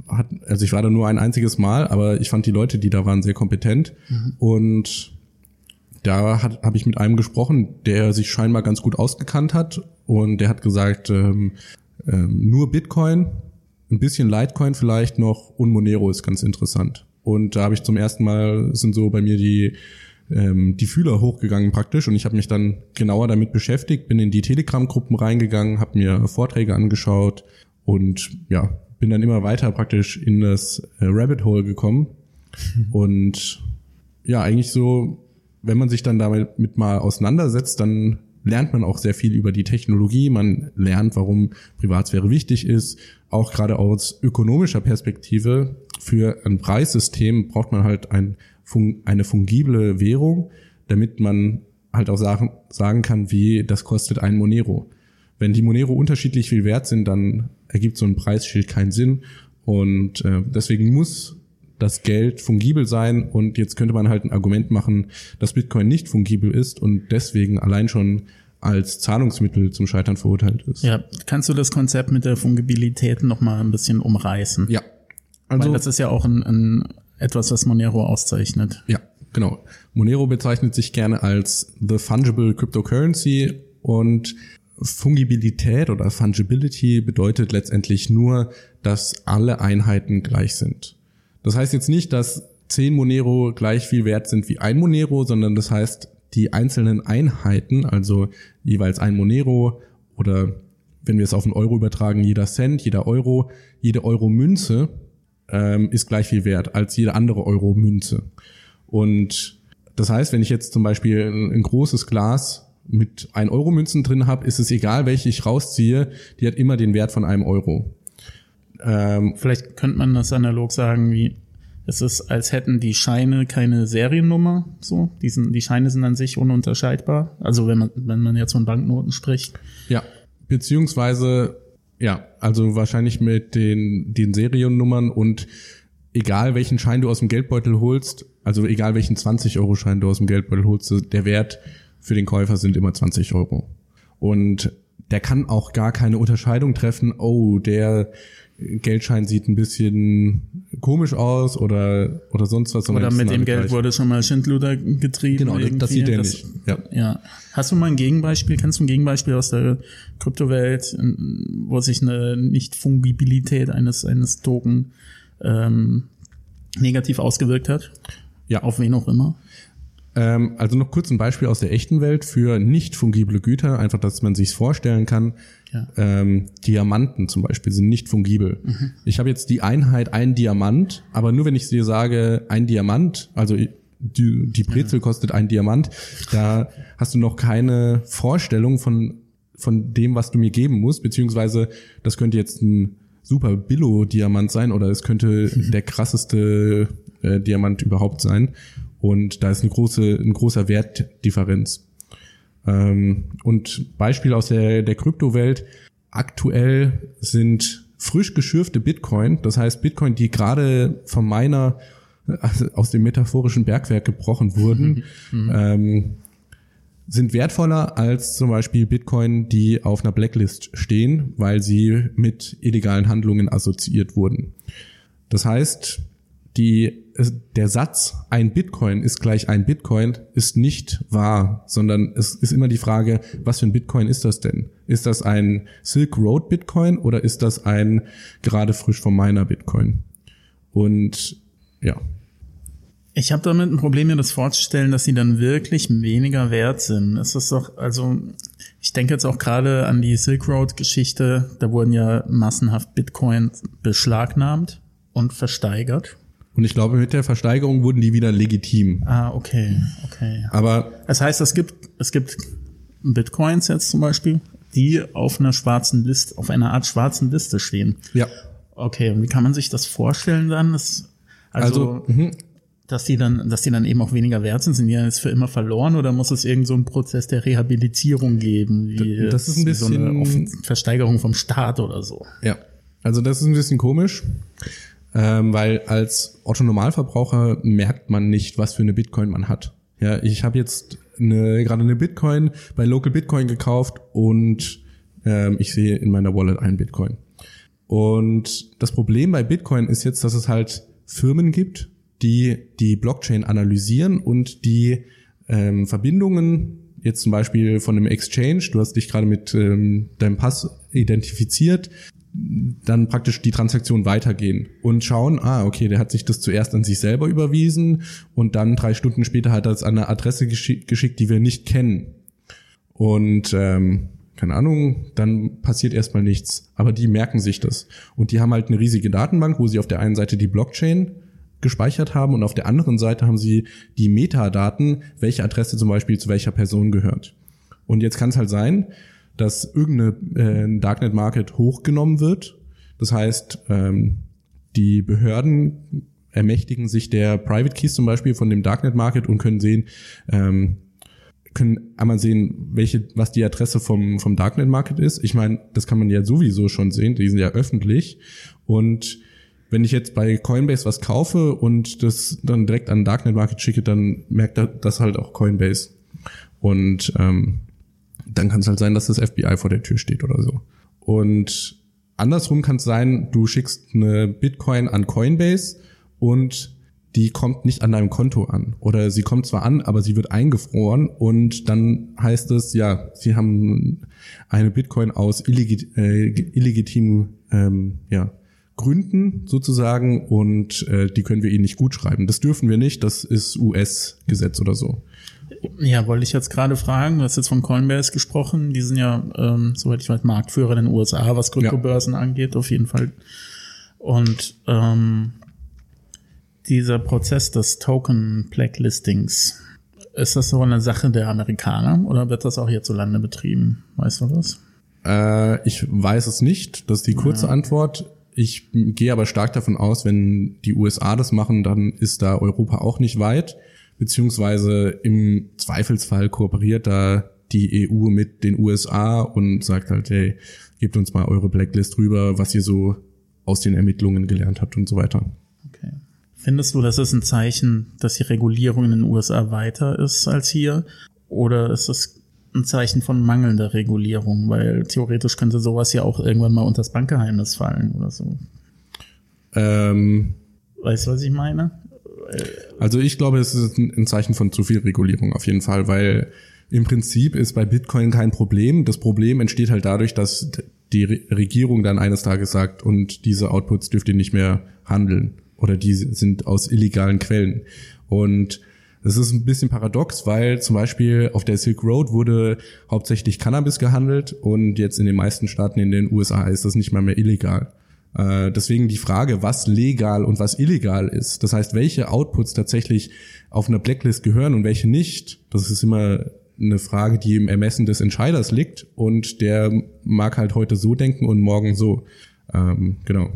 hat, also ich war da nur ein einziges Mal, aber ich fand die Leute, die da waren, sehr kompetent. Und da habe ich mit einem gesprochen, der sich scheinbar ganz gut ausgekannt hat und der hat gesagt, ähm, ähm, nur Bitcoin, ein bisschen Litecoin vielleicht noch und Monero ist ganz interessant. Und da habe ich zum ersten Mal sind so bei mir die ähm, die Fühler hochgegangen praktisch. Und ich habe mich dann genauer damit beschäftigt, bin in die Telegram-Gruppen reingegangen, habe mir Vorträge angeschaut und ja bin dann immer weiter praktisch in das äh, Rabbit Hole gekommen. Und ja eigentlich so wenn man sich dann damit mit mal auseinandersetzt, dann lernt man auch sehr viel über die Technologie, man lernt, warum Privatsphäre wichtig ist. Auch gerade aus ökonomischer Perspektive für ein Preissystem braucht man halt ein, eine fungible Währung, damit man halt auch sagen, sagen kann, wie das kostet ein Monero. Wenn die Monero unterschiedlich viel wert sind, dann ergibt so ein Preisschild keinen Sinn. Und äh, deswegen muss das Geld fungibel sein und jetzt könnte man halt ein Argument machen, dass Bitcoin nicht fungibel ist und deswegen allein schon als Zahlungsmittel zum Scheitern verurteilt ist. Ja, kannst du das Konzept mit der Fungibilität noch mal ein bisschen umreißen? Ja. Also Weil das ist ja auch ein, ein etwas, was Monero auszeichnet. Ja, genau. Monero bezeichnet sich gerne als the fungible cryptocurrency und Fungibilität oder Fungibility bedeutet letztendlich nur, dass alle Einheiten gleich sind. Das heißt jetzt nicht, dass 10 Monero gleich viel wert sind wie ein Monero, sondern das heißt, die einzelnen Einheiten, also jeweils ein Monero oder wenn wir es auf einen Euro übertragen, jeder Cent, jeder Euro, jede Euro-Münze ähm, ist gleich viel wert als jede andere Euro-Münze. Und das heißt, wenn ich jetzt zum Beispiel ein, ein großes Glas mit 1 Euro Münzen drin habe, ist es egal, welche ich rausziehe, die hat immer den Wert von einem Euro. Ähm, Vielleicht könnte man das analog sagen, wie es ist, als hätten die Scheine keine Seriennummer, so. Die, sind, die Scheine sind an sich ununterscheidbar. Also wenn man, wenn man jetzt von Banknoten spricht. Ja, beziehungsweise, ja, also wahrscheinlich mit den, den Seriennummern und egal welchen Schein du aus dem Geldbeutel holst, also egal welchen 20-Euro-Schein du aus dem Geldbeutel holst, der Wert für den Käufer sind immer 20 Euro. Und der kann auch gar keine Unterscheidung treffen, oh, der Geldschein sieht ein bisschen komisch aus oder oder sonst was. Oder mit dem Geld gleich. wurde schon mal Schindluder getrieben. Genau, irgendwie. das sieht er nicht. Ja. ja. Hast du mal ein Gegenbeispiel? Kennst du ein Gegenbeispiel aus der Kryptowelt, wo sich eine Nicht-Fungibilität eines eines Token ähm, negativ ausgewirkt hat? Ja. Auf wen auch immer? Ähm, also noch kurz ein Beispiel aus der echten Welt für nicht fungible Güter, einfach, dass man sich's vorstellen kann. Ja. Ähm, Diamanten zum Beispiel sind nicht fungibel. Mhm. Ich habe jetzt die Einheit ein Diamant, aber nur wenn ich dir sage, ein Diamant, also die, die Brezel ja. kostet ein Diamant, da hast du noch keine Vorstellung von, von dem, was du mir geben musst, beziehungsweise das könnte jetzt ein super Billo-Diamant sein oder es könnte der krasseste äh, Diamant überhaupt sein. Und da ist eine große, ein großer Wertdifferenz. Ähm, und Beispiel aus der, der Kryptowelt. Aktuell sind frisch geschürfte Bitcoin, das heißt Bitcoin, die gerade vom Miner also aus dem metaphorischen Bergwerk gebrochen wurden, Mhm. ähm, sind wertvoller als zum Beispiel Bitcoin, die auf einer Blacklist stehen, weil sie mit illegalen Handlungen assoziiert wurden. Das heißt, die, der Satz, ein Bitcoin ist gleich ein Bitcoin, ist nicht wahr, sondern es ist immer die Frage, was für ein Bitcoin ist das denn? Ist das ein Silk Road Bitcoin oder ist das ein gerade frisch vom Miner Bitcoin? Und ja. Ich habe damit ein Problem, mir das vorzustellen, dass sie dann wirklich weniger wert sind. Es ist doch, also ich denke jetzt auch gerade an die Silk Road-Geschichte. Da wurden ja massenhaft Bitcoins beschlagnahmt und versteigert. Und ich glaube, mit der Versteigerung wurden die wieder legitim. Ah, okay, okay. Aber Das heißt, es gibt, es gibt Bitcoins jetzt zum Beispiel, die auf einer schwarzen Liste, auf einer Art schwarzen Liste stehen. ja, Okay, und wie kann man sich das vorstellen dann? Das, also, also mhm. dass die dann, dass die dann eben auch weniger wert sind, sind die dann jetzt für immer verloren oder muss es irgend so einen Prozess der Rehabilitierung geben, wie Das ist ein wie so eine bisschen- Versteigerung vom Staat oder so? Ja, also das ist ein bisschen komisch, ähm, weil als Otto Normalverbraucher merkt man nicht, was für eine Bitcoin man hat. Ja, ich habe jetzt eine, gerade eine Bitcoin bei Local Bitcoin gekauft und ähm, ich sehe in meiner Wallet einen Bitcoin. Und das Problem bei Bitcoin ist jetzt, dass es halt Firmen gibt, die die Blockchain analysieren und die ähm, Verbindungen, jetzt zum Beispiel von einem Exchange, du hast dich gerade mit ähm, deinem Pass identifiziert, dann praktisch die Transaktion weitergehen und schauen, ah, okay, der hat sich das zuerst an sich selber überwiesen und dann drei Stunden später hat er es an eine Adresse geschi geschickt, die wir nicht kennen. Und ähm, keine Ahnung, dann passiert erstmal nichts. Aber die merken sich das. Und die haben halt eine riesige Datenbank, wo sie auf der einen Seite die Blockchain gespeichert haben und auf der anderen Seite haben sie die Metadaten, welche Adresse zum Beispiel zu welcher Person gehört. Und jetzt kann es halt sein, dass irgendeine äh, Darknet Market hochgenommen wird. Das heißt, ähm, die Behörden ermächtigen sich der Private Keys zum Beispiel von dem Darknet Market und können sehen, ähm, können einmal sehen, welche, was die Adresse vom, vom Darknet Market ist. Ich meine, das kann man ja sowieso schon sehen, die sind ja öffentlich. Und wenn ich jetzt bei Coinbase was kaufe und das dann direkt an Darknet Market schicke, dann merkt das halt auch Coinbase. Und ähm, dann kann es halt sein, dass das FBI vor der Tür steht oder so. Und andersrum kann es sein, du schickst eine Bitcoin an Coinbase und die kommt nicht an deinem Konto an. Oder sie kommt zwar an, aber sie wird eingefroren und dann heißt es, ja, sie haben eine Bitcoin aus illegit äh, illegitimen ähm, ja, Gründen sozusagen und äh, die können wir ihnen nicht gut schreiben. Das dürfen wir nicht, das ist US-Gesetz oder so. Ja, wollte ich jetzt gerade fragen, du hast jetzt von Coinbase gesprochen, die sind ja, ähm, soweit ich weiß, Marktführer in den USA, was Kryptobörsen angeht, auf jeden Fall. Und ähm, dieser Prozess des Token Blacklistings, ist das so eine Sache der Amerikaner oder wird das auch hierzulande betrieben? Weißt du das? Äh, ich weiß es nicht, das ist die kurze Antwort. Ich gehe aber stark davon aus, wenn die USA das machen, dann ist da Europa auch nicht weit, beziehungsweise im Zweifelsfall kooperiert da die EU mit den USA und sagt halt, hey, gebt uns mal eure Blacklist rüber, was ihr so aus den Ermittlungen gelernt habt und so weiter. Okay. Findest du, das ist ein Zeichen, dass die Regulierung in den USA weiter ist als hier? Oder ist es ein Zeichen von mangelnder Regulierung? Weil theoretisch könnte sowas ja auch irgendwann mal unter das Bankgeheimnis fallen oder so. Ähm, Weißt du, was ich meine? Also ich glaube, es ist ein Zeichen von zu viel Regulierung auf jeden Fall, weil im Prinzip ist bei Bitcoin kein Problem. Das Problem entsteht halt dadurch, dass die Re- Regierung dann eines Tages sagt, und diese Outputs dürft ihr nicht mehr handeln oder die sind aus illegalen Quellen. Und das ist ein bisschen paradox, weil zum Beispiel auf der Silk Road wurde hauptsächlich Cannabis gehandelt und jetzt in den meisten Staaten in den USA ist das nicht mal mehr illegal. Äh, deswegen die Frage, was legal und was illegal ist. Das heißt, welche Outputs tatsächlich auf einer Blacklist gehören und welche nicht. Das ist immer eine Frage, die im Ermessen des Entscheiders liegt und der mag halt heute so denken und morgen so. Ähm, genau.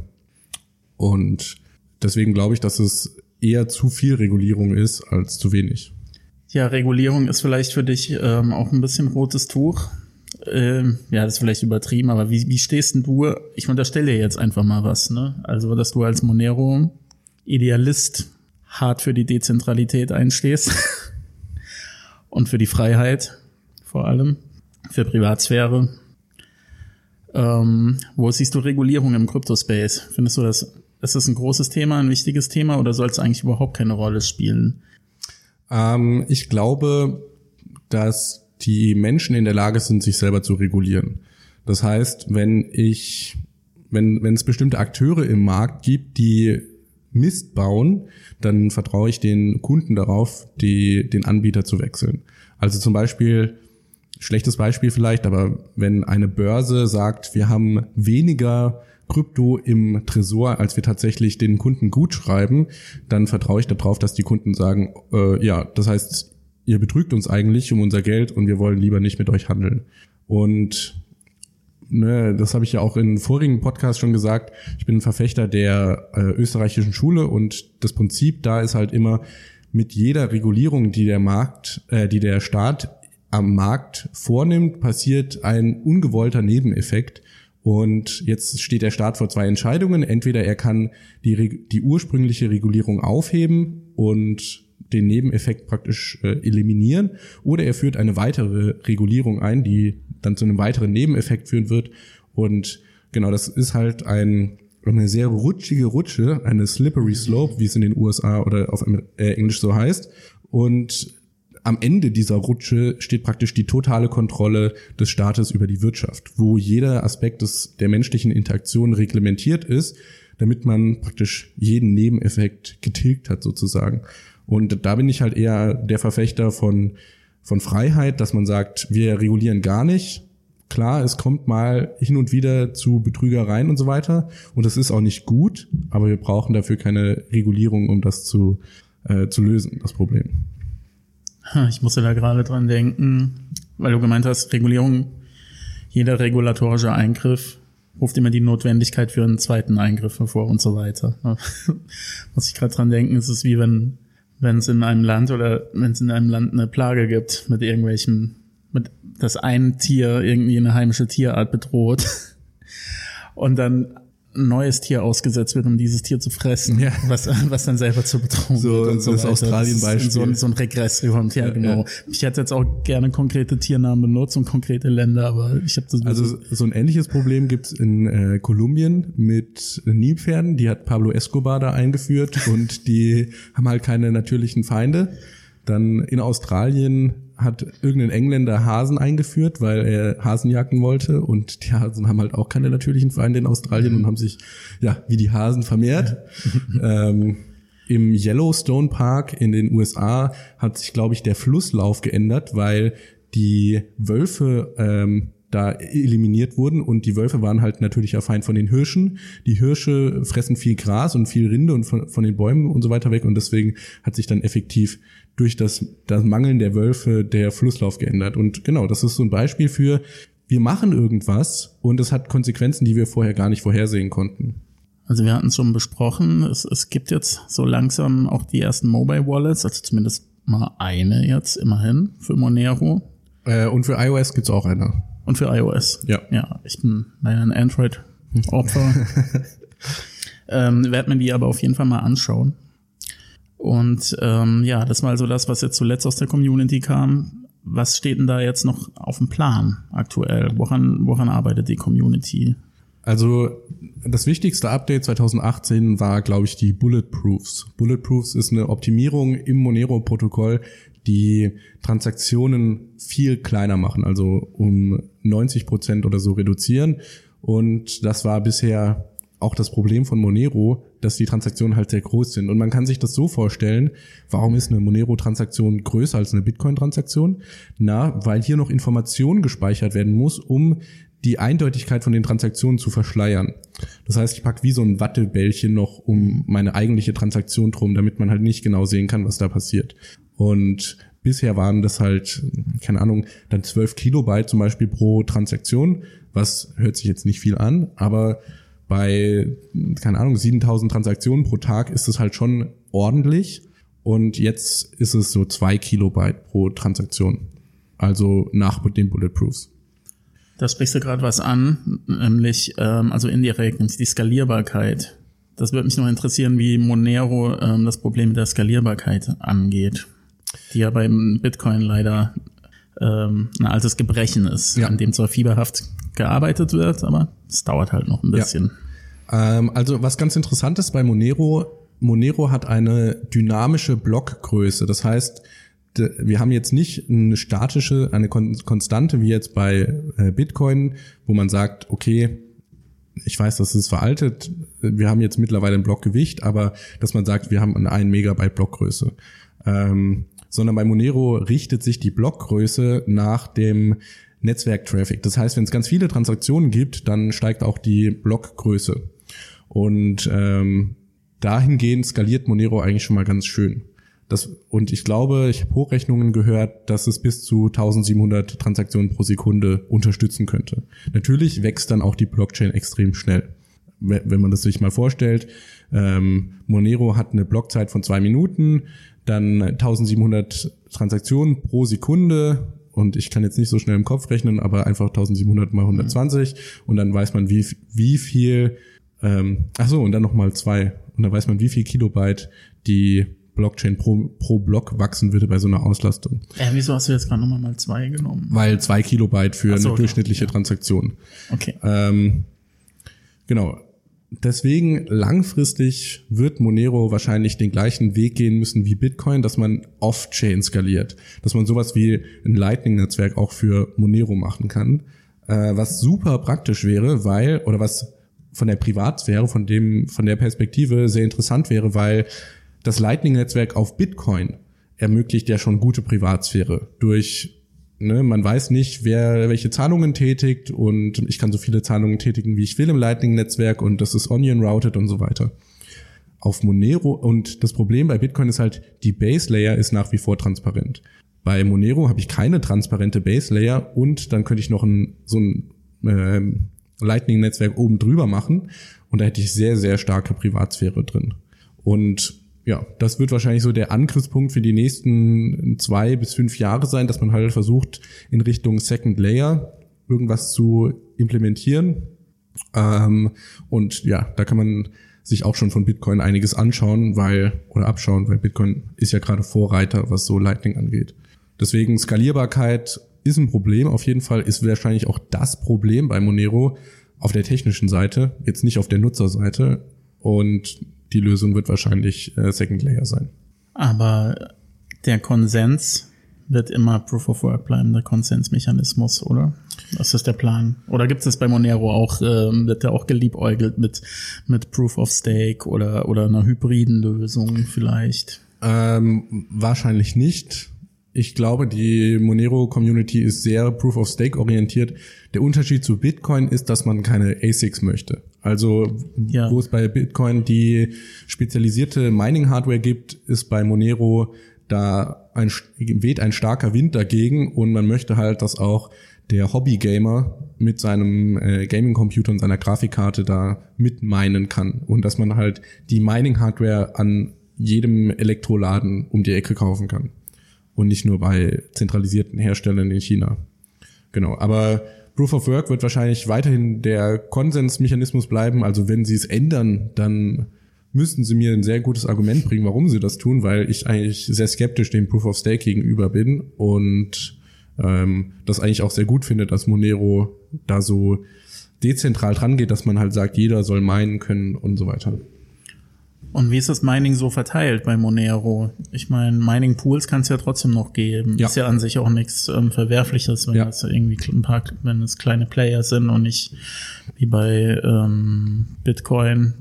Und deswegen glaube ich, dass es eher zu viel Regulierung ist als zu wenig. Ja, Regulierung ist vielleicht für dich ähm, auch ein bisschen rotes Tuch. Ähm, ja, das ist vielleicht übertrieben, aber wie, wie stehst denn du? Ich unterstelle dir jetzt einfach mal was, ne? Also, dass du als Monero Idealist hart für die Dezentralität einstehst und für die Freiheit vor allem, für Privatsphäre. Ähm, wo siehst du Regulierung im Cryptospace? Findest du das, ist das ein großes Thema, ein wichtiges Thema oder soll es eigentlich überhaupt keine Rolle spielen? Ähm, ich glaube, dass die Menschen in der Lage sind, sich selber zu regulieren. Das heißt, wenn ich, wenn, wenn es bestimmte Akteure im Markt gibt, die Mist bauen, dann vertraue ich den Kunden darauf, die, den Anbieter zu wechseln. Also zum Beispiel, schlechtes Beispiel vielleicht, aber wenn eine Börse sagt, wir haben weniger Krypto im Tresor, als wir tatsächlich den Kunden gut schreiben, dann vertraue ich darauf, dass die Kunden sagen, äh, ja, das heißt, ihr betrügt uns eigentlich um unser Geld und wir wollen lieber nicht mit euch handeln. Und ne, das habe ich ja auch in vorigen Podcast schon gesagt, ich bin ein Verfechter der äh, österreichischen Schule und das Prinzip da ist halt immer, mit jeder Regulierung, die der Markt, äh, die der Staat am Markt vornimmt, passiert ein ungewollter Nebeneffekt. Und jetzt steht der Staat vor zwei Entscheidungen. Entweder er kann die, die ursprüngliche Regulierung aufheben und den Nebeneffekt praktisch äh, eliminieren, oder er führt eine weitere Regulierung ein, die dann zu einem weiteren Nebeneffekt führen wird. Und genau, das ist halt ein, eine sehr rutschige Rutsche, eine slippery slope, wie es in den USA oder auf äh, Englisch so heißt. Und am Ende dieser Rutsche steht praktisch die totale Kontrolle des Staates über die Wirtschaft, wo jeder Aspekt des, der menschlichen Interaktion reglementiert ist, damit man praktisch jeden Nebeneffekt getilgt hat sozusagen. Und da bin ich halt eher der Verfechter von von Freiheit, dass man sagt, wir regulieren gar nicht. Klar, es kommt mal hin und wieder zu Betrügereien und so weiter. Und das ist auch nicht gut, aber wir brauchen dafür keine Regulierung, um das zu, äh, zu lösen, das Problem. Ich musste da gerade dran denken, weil du gemeint hast, Regulierung, jeder regulatorische Eingriff ruft immer die Notwendigkeit für einen zweiten Eingriff hervor und so weiter. Muss ich gerade dran denken, es ist wie wenn wenn es in einem Land oder wenn es in einem Land eine Plage gibt mit irgendwelchen, mit das ein Tier irgendwie eine heimische Tierart bedroht. Und dann ein neues Tier ausgesetzt wird, um dieses Tier zu fressen, ja. was, was dann selber zur Bedrohung so, wird. Und so das Australien-Beispiel. So, so ein Regress kommt, ja, ja genau. Ja. Ich hätte jetzt auch gerne konkrete Tiernamen benutzt und konkrete Länder, aber ich habe das Also so ein ähnliches Problem gibt's in äh, Kolumbien mit Nilpferden, die hat Pablo Escobar da eingeführt und die haben halt keine natürlichen Feinde. Dann in Australien hat irgendein Engländer Hasen eingeführt, weil er Hasen jagen wollte und die Hasen haben halt auch keine natürlichen Feinde in Australien und haben sich ja wie die Hasen vermehrt. ähm, Im Yellowstone Park in den USA hat sich, glaube ich, der Flusslauf geändert, weil die Wölfe ähm, da eliminiert wurden und die Wölfe waren halt natürlicher Feind von den Hirschen. Die Hirsche fressen viel Gras und viel Rinde und von, von den Bäumen und so weiter weg und deswegen hat sich dann effektiv durch das, das Mangeln der Wölfe der Flusslauf geändert. Und genau, das ist so ein Beispiel für, wir machen irgendwas und es hat Konsequenzen, die wir vorher gar nicht vorhersehen konnten. Also wir hatten es schon besprochen, es, es gibt jetzt so langsam auch die ersten Mobile Wallets, also zumindest mal eine jetzt immerhin für Monero. Äh, und für iOS gibt's auch eine. Und für iOS. Ja. Ja, ich bin leider ein Android-Opfer. ähm, werd mir die aber auf jeden Fall mal anschauen. Und ähm, ja, das war so das, was jetzt zuletzt aus der Community kam. Was steht denn da jetzt noch auf dem Plan aktuell? Woran, woran arbeitet die Community? Also das wichtigste Update 2018 war, glaube ich, die Bulletproofs. Bulletproofs ist eine Optimierung im Monero-Protokoll, die Transaktionen viel kleiner machen, also um 90 Prozent oder so reduzieren. Und das war bisher auch das Problem von Monero, dass die Transaktionen halt sehr groß sind. Und man kann sich das so vorstellen, warum ist eine Monero-Transaktion größer als eine Bitcoin-Transaktion? Na, weil hier noch Information gespeichert werden muss, um die Eindeutigkeit von den Transaktionen zu verschleiern. Das heißt, ich packe wie so ein Wattebällchen noch um meine eigentliche Transaktion drum, damit man halt nicht genau sehen kann, was da passiert. Und bisher waren das halt, keine Ahnung, dann 12 Kilobyte zum Beispiel pro Transaktion, was hört sich jetzt nicht viel an, aber bei, keine Ahnung, 7000 Transaktionen pro Tag ist es halt schon ordentlich. Und jetzt ist es so zwei Kilobyte pro Transaktion. Also nach den Bulletproofs. Da sprichst du gerade was an, nämlich ähm, also indirekt, nämlich die Skalierbarkeit. Das würde mich noch interessieren, wie Monero ähm, das Problem mit der Skalierbarkeit angeht, die ja beim Bitcoin leider ähm, ein altes Gebrechen ist, ja. an dem zwar fieberhaft gearbeitet wird, aber es dauert halt noch ein bisschen. Ja. Ähm, also was ganz interessant ist bei Monero, Monero hat eine dynamische Blockgröße. Das heißt, wir haben jetzt nicht eine statische, eine Konstante wie jetzt bei äh, Bitcoin, wo man sagt, okay, ich weiß, das ist veraltet, wir haben jetzt mittlerweile ein Blockgewicht, aber dass man sagt, wir haben eine 1 Megabyte Blockgröße. Ähm, sondern bei Monero richtet sich die Blockgröße nach dem Netzwerktraffic. Das heißt, wenn es ganz viele Transaktionen gibt, dann steigt auch die Blockgröße. Und ähm, dahingehend skaliert Monero eigentlich schon mal ganz schön. Das, und ich glaube, ich habe Hochrechnungen gehört, dass es bis zu 1700 Transaktionen pro Sekunde unterstützen könnte. Natürlich wächst dann auch die Blockchain extrem schnell. Wenn man das sich mal vorstellt, ähm, Monero hat eine Blockzeit von zwei Minuten, dann 1700 Transaktionen pro Sekunde und ich kann jetzt nicht so schnell im Kopf rechnen, aber einfach 1700 mal 120 mhm. und dann weiß man, wie, wie viel, ähm, ach so, und dann nochmal zwei und dann weiß man, wie viel Kilobyte die Blockchain pro, pro Block wachsen würde bei so einer Auslastung. Äh, wieso hast du jetzt gerade nochmal mal zwei genommen? Weil zwei Kilobyte für so, eine durchschnittliche ja. Transaktion. Okay. Ähm, genau. Deswegen langfristig wird Monero wahrscheinlich den gleichen Weg gehen müssen wie Bitcoin, dass man off-chain skaliert, dass man sowas wie ein Lightning-Netzwerk auch für Monero machen kann, äh, was super praktisch wäre, weil oder was von der Privatsphäre, von dem von der Perspektive sehr interessant wäre, weil das Lightning-Netzwerk auf Bitcoin ermöglicht ja schon gute Privatsphäre durch Ne, man weiß nicht, wer welche Zahlungen tätigt und ich kann so viele Zahlungen tätigen, wie ich will im Lightning-Netzwerk und das ist Onion-routed und so weiter. Auf Monero und das Problem bei Bitcoin ist halt, die Base-Layer ist nach wie vor transparent. Bei Monero habe ich keine transparente Base-Layer und dann könnte ich noch ein, so ein äh, Lightning-Netzwerk oben drüber machen und da hätte ich sehr, sehr starke Privatsphäre drin. Und ja, das wird wahrscheinlich so der Angriffspunkt für die nächsten zwei bis fünf Jahre sein, dass man halt versucht, in Richtung Second Layer irgendwas zu implementieren. Ähm, und ja, da kann man sich auch schon von Bitcoin einiges anschauen, weil, oder abschauen, weil Bitcoin ist ja gerade Vorreiter, was so Lightning angeht. Deswegen Skalierbarkeit ist ein Problem. Auf jeden Fall ist wahrscheinlich auch das Problem bei Monero auf der technischen Seite, jetzt nicht auf der Nutzerseite. Und die Lösung wird wahrscheinlich äh, Second Layer sein. Aber der Konsens wird immer Proof of Work bleiben, der Konsensmechanismus, oder? Das ist der Plan. Oder gibt es bei Monero auch, äh, wird der auch geliebäugelt mit, mit Proof of Stake oder, oder einer hybriden Lösung vielleicht? Ähm, wahrscheinlich nicht. Ich glaube, die Monero-Community ist sehr Proof of Stake orientiert. Der Unterschied zu Bitcoin ist, dass man keine ASICs möchte. Also ja. wo es bei Bitcoin die spezialisierte Mining-Hardware gibt, ist bei Monero da ein, weht ein starker Wind dagegen und man möchte halt, dass auch der Hobby-Gamer mit seinem äh, Gaming-Computer und seiner Grafikkarte da mitminen kann und dass man halt die Mining-Hardware an jedem Elektroladen um die Ecke kaufen kann und nicht nur bei zentralisierten Herstellern in China. Genau, aber Proof of Work wird wahrscheinlich weiterhin der Konsensmechanismus bleiben. Also wenn sie es ändern, dann müssten sie mir ein sehr gutes Argument bringen, warum sie das tun, weil ich eigentlich sehr skeptisch dem Proof of Stake gegenüber bin und ähm, das eigentlich auch sehr gut finde, dass Monero da so dezentral dran geht, dass man halt sagt, jeder soll meinen können und so weiter. Und wie ist das Mining so verteilt bei Monero? Ich meine, Mining Pools kann es ja trotzdem noch geben. Ja. Ist ja an sich auch nichts ähm, Verwerfliches, wenn ja. es irgendwie ein paar, wenn es kleine Player sind und nicht wie bei ähm, Bitcoin,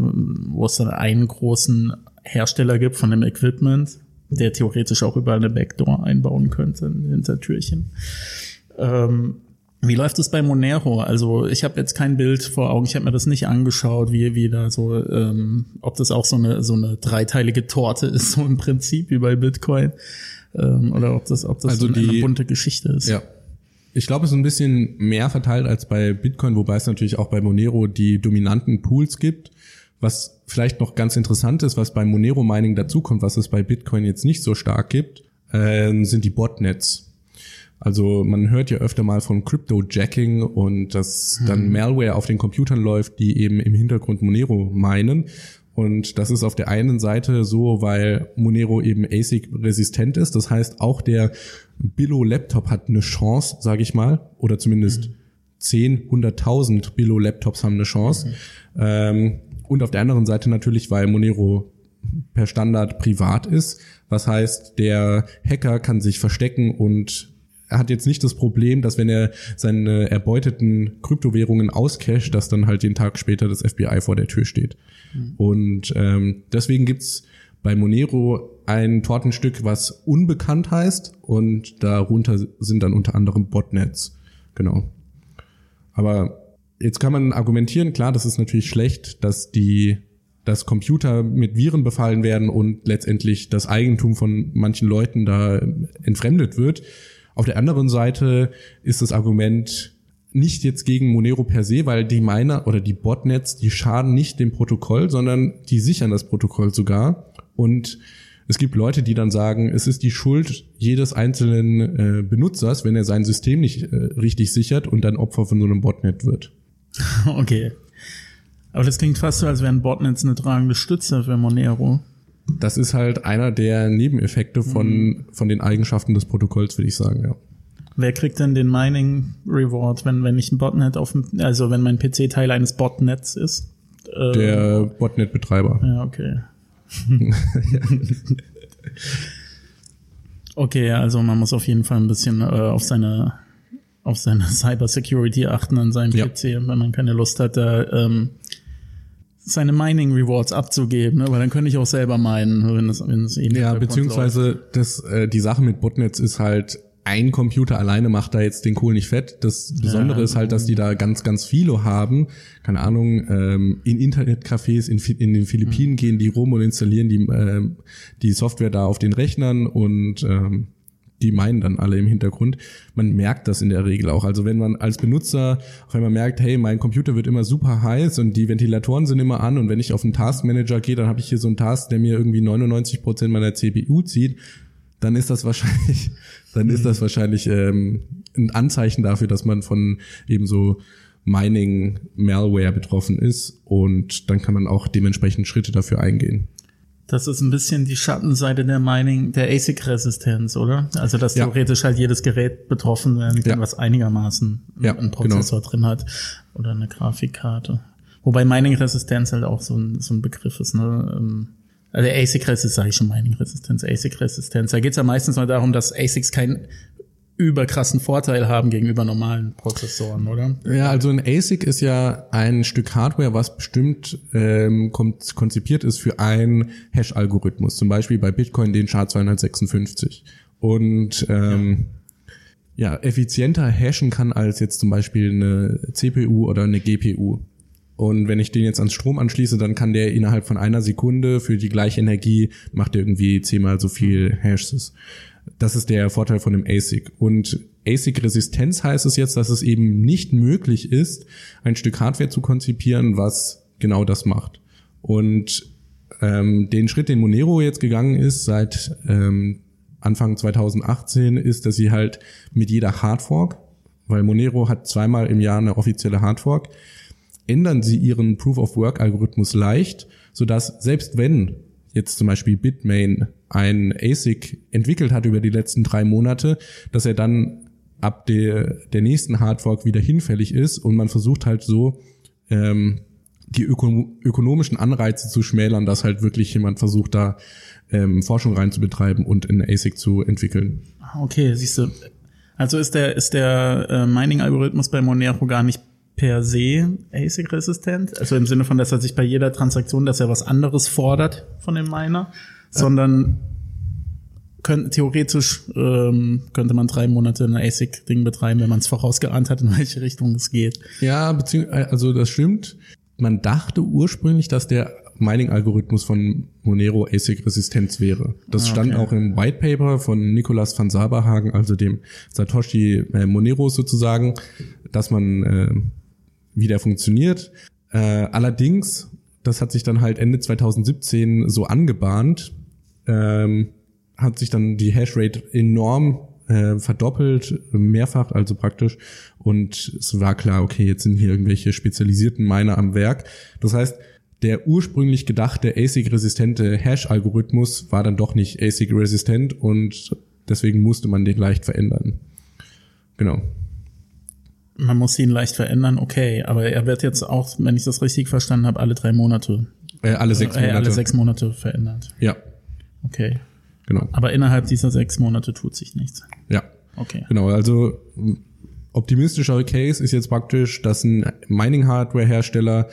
wo es dann einen großen Hersteller gibt von dem Equipment, der theoretisch auch überall eine Backdoor einbauen könnte, hinter Türchen. Ähm, wie läuft es bei Monero? Also ich habe jetzt kein Bild vor Augen, ich habe mir das nicht angeschaut, wie, wie da so, ähm, ob das auch so eine, so eine dreiteilige Torte ist, so im Prinzip wie bei Bitcoin. Ähm, oder ob das, ob das also so eine, die, bunte Geschichte ist. Ja. Ich glaube, es ist ein bisschen mehr verteilt als bei Bitcoin, wobei es natürlich auch bei Monero die dominanten Pools gibt. Was vielleicht noch ganz interessant ist, was bei Monero Mining dazukommt, was es bei Bitcoin jetzt nicht so stark gibt, äh, sind die Botnets. Also man hört ja öfter mal von Crypto-Jacking und dass hm. dann Malware auf den Computern läuft, die eben im Hintergrund Monero meinen. Und das ist auf der einen Seite so, weil Monero eben ASIC-resistent ist. Das heißt, auch der Billo-Laptop hat eine Chance, sage ich mal, oder zumindest mhm. 10, 100.000 Billo-Laptops haben eine Chance. Mhm. Ähm, und auf der anderen Seite natürlich, weil Monero per Standard privat ist. Was heißt, der Hacker kann sich verstecken und hat jetzt nicht das Problem, dass wenn er seine erbeuteten Kryptowährungen auscasht, dass dann halt den Tag später das FBI vor der Tür steht. Mhm. Und ähm, deswegen gibt's bei Monero ein Tortenstück, was unbekannt heißt und darunter sind dann unter anderem Botnets. Genau. Aber jetzt kann man argumentieren, klar, das ist natürlich schlecht, dass die dass Computer mit Viren befallen werden und letztendlich das Eigentum von manchen Leuten da entfremdet wird. Auf der anderen Seite ist das Argument nicht jetzt gegen Monero per se, weil die Miner oder die Botnets, die schaden nicht dem Protokoll, sondern die sichern das Protokoll sogar. Und es gibt Leute, die dann sagen, es ist die Schuld jedes einzelnen äh, Benutzers, wenn er sein System nicht äh, richtig sichert und dann Opfer von so einem Botnet wird. Okay. Aber das klingt fast so, als wären Botnets eine tragende Stütze für Monero. Das ist halt einer der Nebeneffekte von, mhm. von den Eigenschaften des Protokolls, würde ich sagen, ja. Wer kriegt denn den Mining Reward, wenn, wenn ich ein Botnet auf dem, also wenn mein PC Teil eines Botnets ist? Äh, der Botnet-Betreiber. Ja, okay. okay, also man muss auf jeden Fall ein bisschen äh, auf seine auf seine Cyber Security achten an seinem ja. PC, wenn man keine Lust hat, da ähm, seine Mining Rewards abzugeben, ne? weil dann könnte ich auch selber meinen, wenn es wenn es eh Ja, beziehungsweise das äh, die Sache mit Botnets ist halt ein Computer alleine macht da jetzt den Kohl nicht fett. Das Besondere ja, ist halt, dass die da ganz, ganz viele haben. Keine Ahnung, ähm, in Internetcafés in, in den Philippinen mhm. gehen die rum und installieren die, äh, die Software da auf den Rechnern und ähm, die meinen dann alle im Hintergrund. Man merkt das in der Regel auch. Also wenn man als Benutzer auf einmal merkt, hey, mein Computer wird immer super heiß und die Ventilatoren sind immer an und wenn ich auf einen Taskmanager gehe, dann habe ich hier so einen Task, der mir irgendwie 99 Prozent meiner CPU zieht, dann ist das wahrscheinlich, dann ist das wahrscheinlich ähm, ein Anzeichen dafür, dass man von eben so Mining Malware betroffen ist und dann kann man auch dementsprechend Schritte dafür eingehen. Das ist ein bisschen die Schattenseite der Mining, der ASIC-Resistenz, oder? Also, dass ja. theoretisch halt jedes Gerät betroffen werden kann, ja. was einigermaßen ja, einen Prozessor genau. drin hat oder eine Grafikkarte. Wobei Mining-Resistenz halt auch so ein, so ein Begriff ist, ne? Ähm, also ASIC-Resistenz, sage ich schon Mining-Resistenz, ASIC-Resistenz. Da geht es ja meistens mal darum, dass ASICs kein überkrassen Vorteil haben gegenüber normalen Prozessoren, oder? Ja, also ein ASIC ist ja ein Stück Hardware, was bestimmt ähm, konzipiert ist für einen Hash-Algorithmus, zum Beispiel bei Bitcoin den SHA-256. Und ähm, ja. ja, effizienter hashen kann als jetzt zum Beispiel eine CPU oder eine GPU. Und wenn ich den jetzt ans Strom anschließe, dann kann der innerhalb von einer Sekunde für die gleiche Energie macht er irgendwie zehnmal so viel Hashes. Das ist der Vorteil von dem ASIC. Und ASIC-Resistenz heißt es jetzt, dass es eben nicht möglich ist, ein Stück Hardware zu konzipieren, was genau das macht. Und ähm, den Schritt, den Monero jetzt gegangen ist seit ähm, Anfang 2018, ist, dass sie halt mit jeder Hardfork, weil Monero hat zweimal im Jahr eine offizielle Hardfork, ändern sie ihren Proof-of-Work-Algorithmus leicht, sodass selbst wenn jetzt zum Beispiel Bitmain ein ASIC entwickelt hat über die letzten drei Monate, dass er dann ab der, der nächsten Hardfork wieder hinfällig ist und man versucht halt so ähm, die öko ökonomischen Anreize zu schmälern, dass halt wirklich jemand versucht, da ähm, Forschung reinzubetreiben und in ASIC zu entwickeln. Okay, siehst du. Also ist der, ist der äh, Mining-Algorithmus bei Monero gar nicht per se ASIC-resistent, also im Sinne von, dass er sich bei jeder Transaktion, dass er was anderes fordert von dem Miner, sondern könnte, theoretisch ähm, könnte man drei Monate ein ASIC-Ding betreiben, wenn man es vorausgeahnt hat, in welche Richtung es geht. Ja, beziehungsweise, also das stimmt. Man dachte ursprünglich, dass der Mining-Algorithmus von Monero ASIC-Resistenz wäre. Das ah, okay. stand auch im White Paper von Nicolas van Saberhagen, also dem Satoshi äh, Monero sozusagen, dass man äh, wie der funktioniert. Äh, allerdings, das hat sich dann halt Ende 2017 so angebahnt, ähm, hat sich dann die Hashrate enorm äh, verdoppelt, mehrfach, also praktisch. Und es war klar, okay, jetzt sind hier irgendwelche spezialisierten Miner am Werk. Das heißt, der ursprünglich gedachte ASIC-resistente Hash-Algorithmus war dann doch nicht ASIC-resistent und deswegen musste man den leicht verändern. Genau man muss ihn leicht verändern, okay, aber er wird jetzt auch, wenn ich das richtig verstanden habe, alle drei Monate. Äh, alle sechs Monate. Äh, alle sechs Monate verändert. Ja. Okay. Genau. Aber innerhalb dieser sechs Monate tut sich nichts. Ja. Okay. Genau, also m, optimistischere Case ist jetzt praktisch, dass ein Mining-Hardware-Hersteller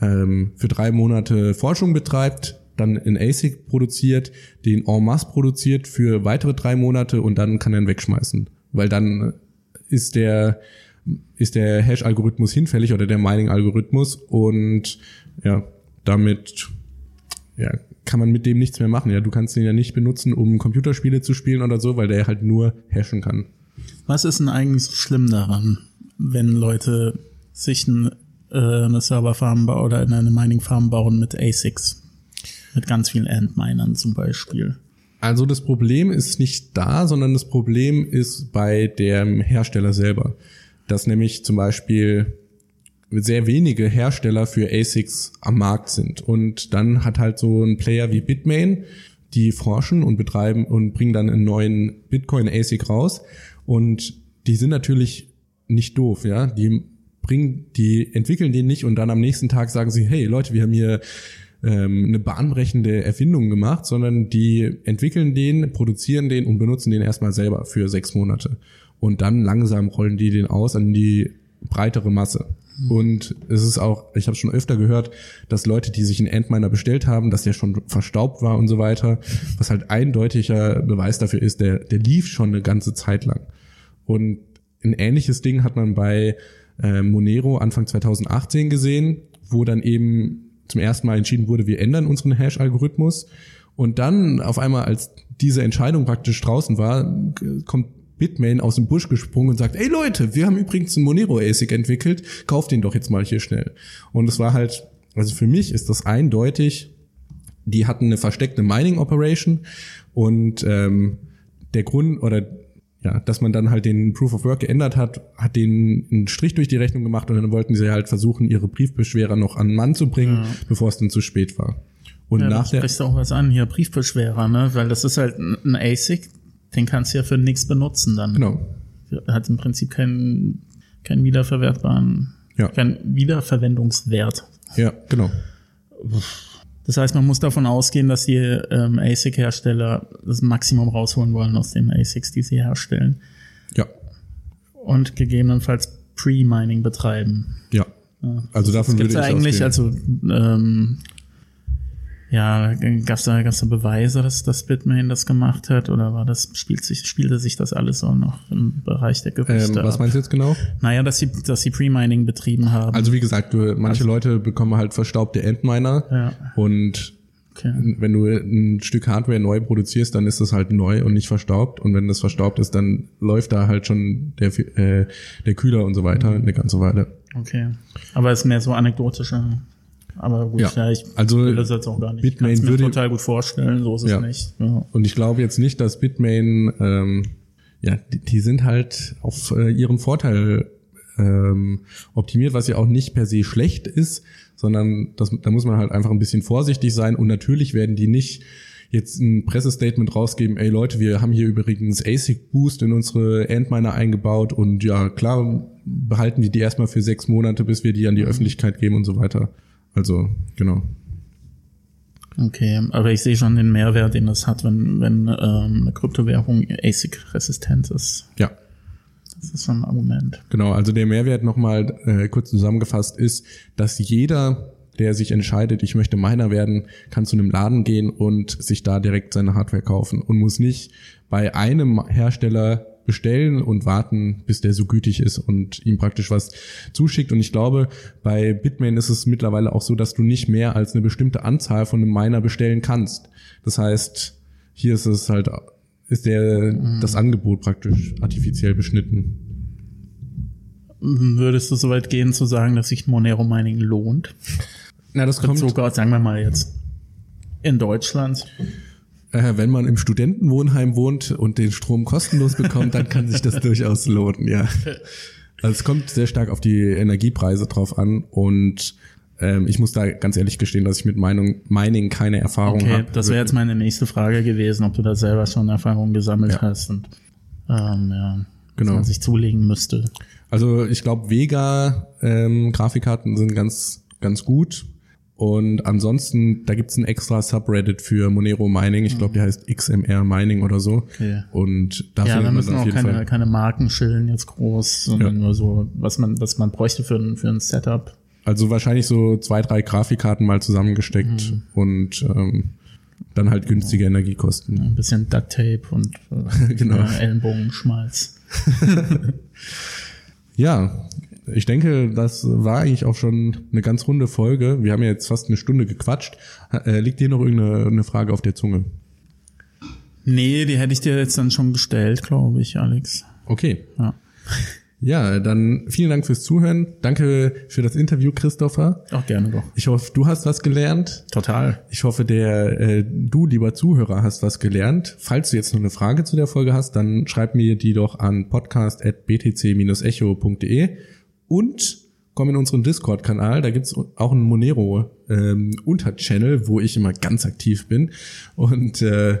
ähm, für drei Monate Forschung betreibt, dann in ASIC produziert, den en masse produziert für weitere drei Monate und dann kann er ihn wegschmeißen. Weil dann ist der, ist der Hash-Algorithmus hinfällig oder der Mining-Algorithmus und ja, damit ja, kann man mit dem nichts mehr machen. Ja, du kannst den ja nicht benutzen, um Computerspiele zu spielen oder so, weil der halt nur hashen kann. Was ist denn eigentlich so schlimm daran, wenn Leute sich ein, äh, eine Serverfarm oder eine Mining-Farm bauen mit ASICs? Mit ganz vielen Endminern zum Beispiel. Also das Problem ist nicht da, sondern das Problem ist bei dem Hersteller selber. Dass nämlich zum Beispiel sehr wenige Hersteller für ASICs am Markt sind. Und dann hat halt so ein Player wie Bitmain, die forschen und betreiben und bringen dann einen neuen Bitcoin ASIC raus. Und die sind natürlich nicht doof, ja. Die bringen, die entwickeln den nicht und dann am nächsten Tag sagen sie, hey Leute, wir haben hier ähm, eine bahnbrechende Erfindung gemacht, sondern die entwickeln den, produzieren den und benutzen den erstmal selber für sechs Monate. Und dann langsam rollen die den aus an die breitere Masse. Und es ist auch, ich habe schon öfter gehört, dass Leute, die sich einen Antminer bestellt haben, dass der schon verstaubt war und so weiter, was halt eindeutiger Beweis dafür ist, der, der lief schon eine ganze Zeit lang. Und ein ähnliches Ding hat man bei äh, Monero Anfang 2018 gesehen, wo dann eben zum ersten Mal entschieden wurde, wir ändern unseren Hash-Algorithmus. Und dann auf einmal, als diese Entscheidung praktisch draußen war, kommt Bitmain aus dem Busch gesprungen und sagt, ey Leute, wir haben übrigens einen Monero ASIC entwickelt, kauft den doch jetzt mal hier schnell. Und es war halt, also für mich ist das eindeutig, die hatten eine versteckte Mining Operation und ähm, der Grund oder ja, dass man dann halt den Proof of Work geändert hat, hat den einen Strich durch die Rechnung gemacht und dann wollten sie halt versuchen, ihre Briefbeschwerer noch an den Mann zu bringen, bevor es dann zu spät war. Und Ja, nach der sprichst du auch was an, hier Briefbeschwerer, ne? Weil das ist halt ein ASIC, den kannst du ja für nichts benutzen dann. genau, Hat im Prinzip keinen, keinen wiederverwertbaren, Ja. keinen Wiederverwendungswert. ja, genau. Das heißt, man muss davon ausgehen, dass die ähm, ASIC-Hersteller das Maximum rausholen wollen aus den ASICs, die sie herstellen. Ja, Und gegebenenfalls Pre-Mining betreiben. ja. Also davon Gibt würde es ich eigentlich, ausgehen. also ähm, ja, gab es da, da Beweise, dass das Bitmain das gemacht hat? Oder war das, spielt sich, spielte sich das alles so noch im Bereich der ähm, Gerüchte was ab? meinst du jetzt genau? Naja, dass sie, dass sie Pre-Mining betrieben haben. Also wie gesagt, manche Leute bekommen halt verstaubte Endminer Ja. und okay. wenn du ein Stück Hardware neu produzierst, dann ist das halt neu und nicht verstaubt. Und wenn das verstaubt ist, dann läuft da halt schon der, äh, der Kühler und so weiter eine ganze Weile. Okay. Aber es ist mehr so anekdotische. Aber gut, Ja. ja, ich Also, will das jetzt auch gar nicht. Bitmain ich kann's mir würde- total gut vorstellen, so ist es Ja. nicht. Ja. Und ich glaube jetzt nicht, dass Bitmain, ähm, ja, die, die sind halt auf äh, ihren Vorteil ähm, optimiert, was ja auch nicht per se schlecht ist, sondern das, da muss man halt einfach ein bisschen vorsichtig sein. Und natürlich werden die nicht jetzt ein Pressestatement rausgeben, ey Leute, wir haben hier übrigens ASIC Boost in unsere Endminer eingebaut und ja, klar, behalten wir die erstmal für sechs Monate, bis wir die an die Öffentlichkeit geben und so weiter. Also, genau. Okay, aber ich sehe schon den Mehrwert, den das hat, wenn, wenn ähm, eine Kryptowährung ASIC-resistent ist. Ja. Das ist schon ein Argument. Genau, also der Mehrwert nochmal äh, kurz zusammengefasst ist, dass jeder, der sich entscheidet, ich möchte Miner werden, kann zu einem Laden gehen und sich da direkt seine Hardware kaufen und muss nicht bei einem Hersteller bestellen und warten, bis der so gütig ist und ihm praktisch was zuschickt. Und ich glaube, bei Bitmain ist es mittlerweile auch so, dass du nicht mehr als eine bestimmte Anzahl von einem Miner bestellen kannst. Das heißt, hier ist es halt, ist der, das Angebot praktisch artifiziell beschnitten. Würdest du so weit gehen zu sagen, dass sich Monero Mining lohnt? Na, das kommt, Sogar, sagen wir mal jetzt, in Deutschland. Äh, wenn man im Studentenwohnheim wohnt und den Strom kostenlos bekommt, dann kann sich das durchaus lohnen, ja. Also es kommt sehr stark auf die Energiepreise drauf an und ähm, ich muss da ganz ehrlich gestehen, dass ich mit Meinung, Mining keine Erfahrung Okay, habe. das wäre jetzt meine nächste Frage gewesen, ob du da selber schon Erfahrungen gesammelt Ja. hast und ähm, ja, Genau. was man sich zulegen müsste. Also ich glaube, Vega ähm, sind ganz ganz gut. Und ansonsten, da gibt's ein extra Subreddit für Monero Mining. Ich glaube, der heißt XMR Mining oder so. Okay. Und da Ja, man müssen auch keine, Fall. keine Marken schillen jetzt groß, sondern Ja. nur so, was man, was man bräuchte für ein, für ein Setup. Also wahrscheinlich so zwei, drei Grafikkarten mal zusammengesteckt Mhm. und ähm, dann halt günstige Energiekosten. Ein bisschen Duct Tape und äh, Genau. ja, Ellenbogenschmalz. Ja, ich denke, das war eigentlich auch schon eine ganz runde Folge. Wir haben ja jetzt fast eine Stunde gequatscht. Äh, liegt dir noch irgendeine eine Frage auf der Zunge? Nee, die hätte ich dir jetzt dann schon gestellt, glaube ich, Alex. Okay. Ja. Ja, dann vielen Dank fürs Zuhören. Danke für das Interview, Christopher. Auch gerne doch. Ich hoffe, du hast was gelernt. Total. Ich hoffe, der äh, du, lieber Zuhörer, hast was gelernt. Falls du jetzt noch eine Frage zu der Folge hast, dann schreib mir die doch an podcast.btc-echo.de und komm in unseren Discord-Kanal. Da gibt's auch einen Monero ähm, Unterchannel, wo ich immer ganz aktiv bin. Und äh,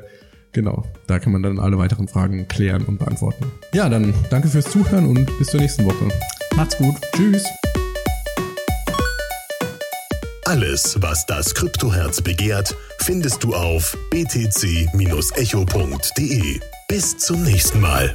genau, da kann man dann alle weiteren Fragen klären und beantworten. Ja, dann danke fürs Zuhören und bis zur nächsten Woche. Macht's gut. Tschüss. Alles, was das Kryptoherz begehrt, findest du auf btc-echo.de. Bis zum nächsten Mal.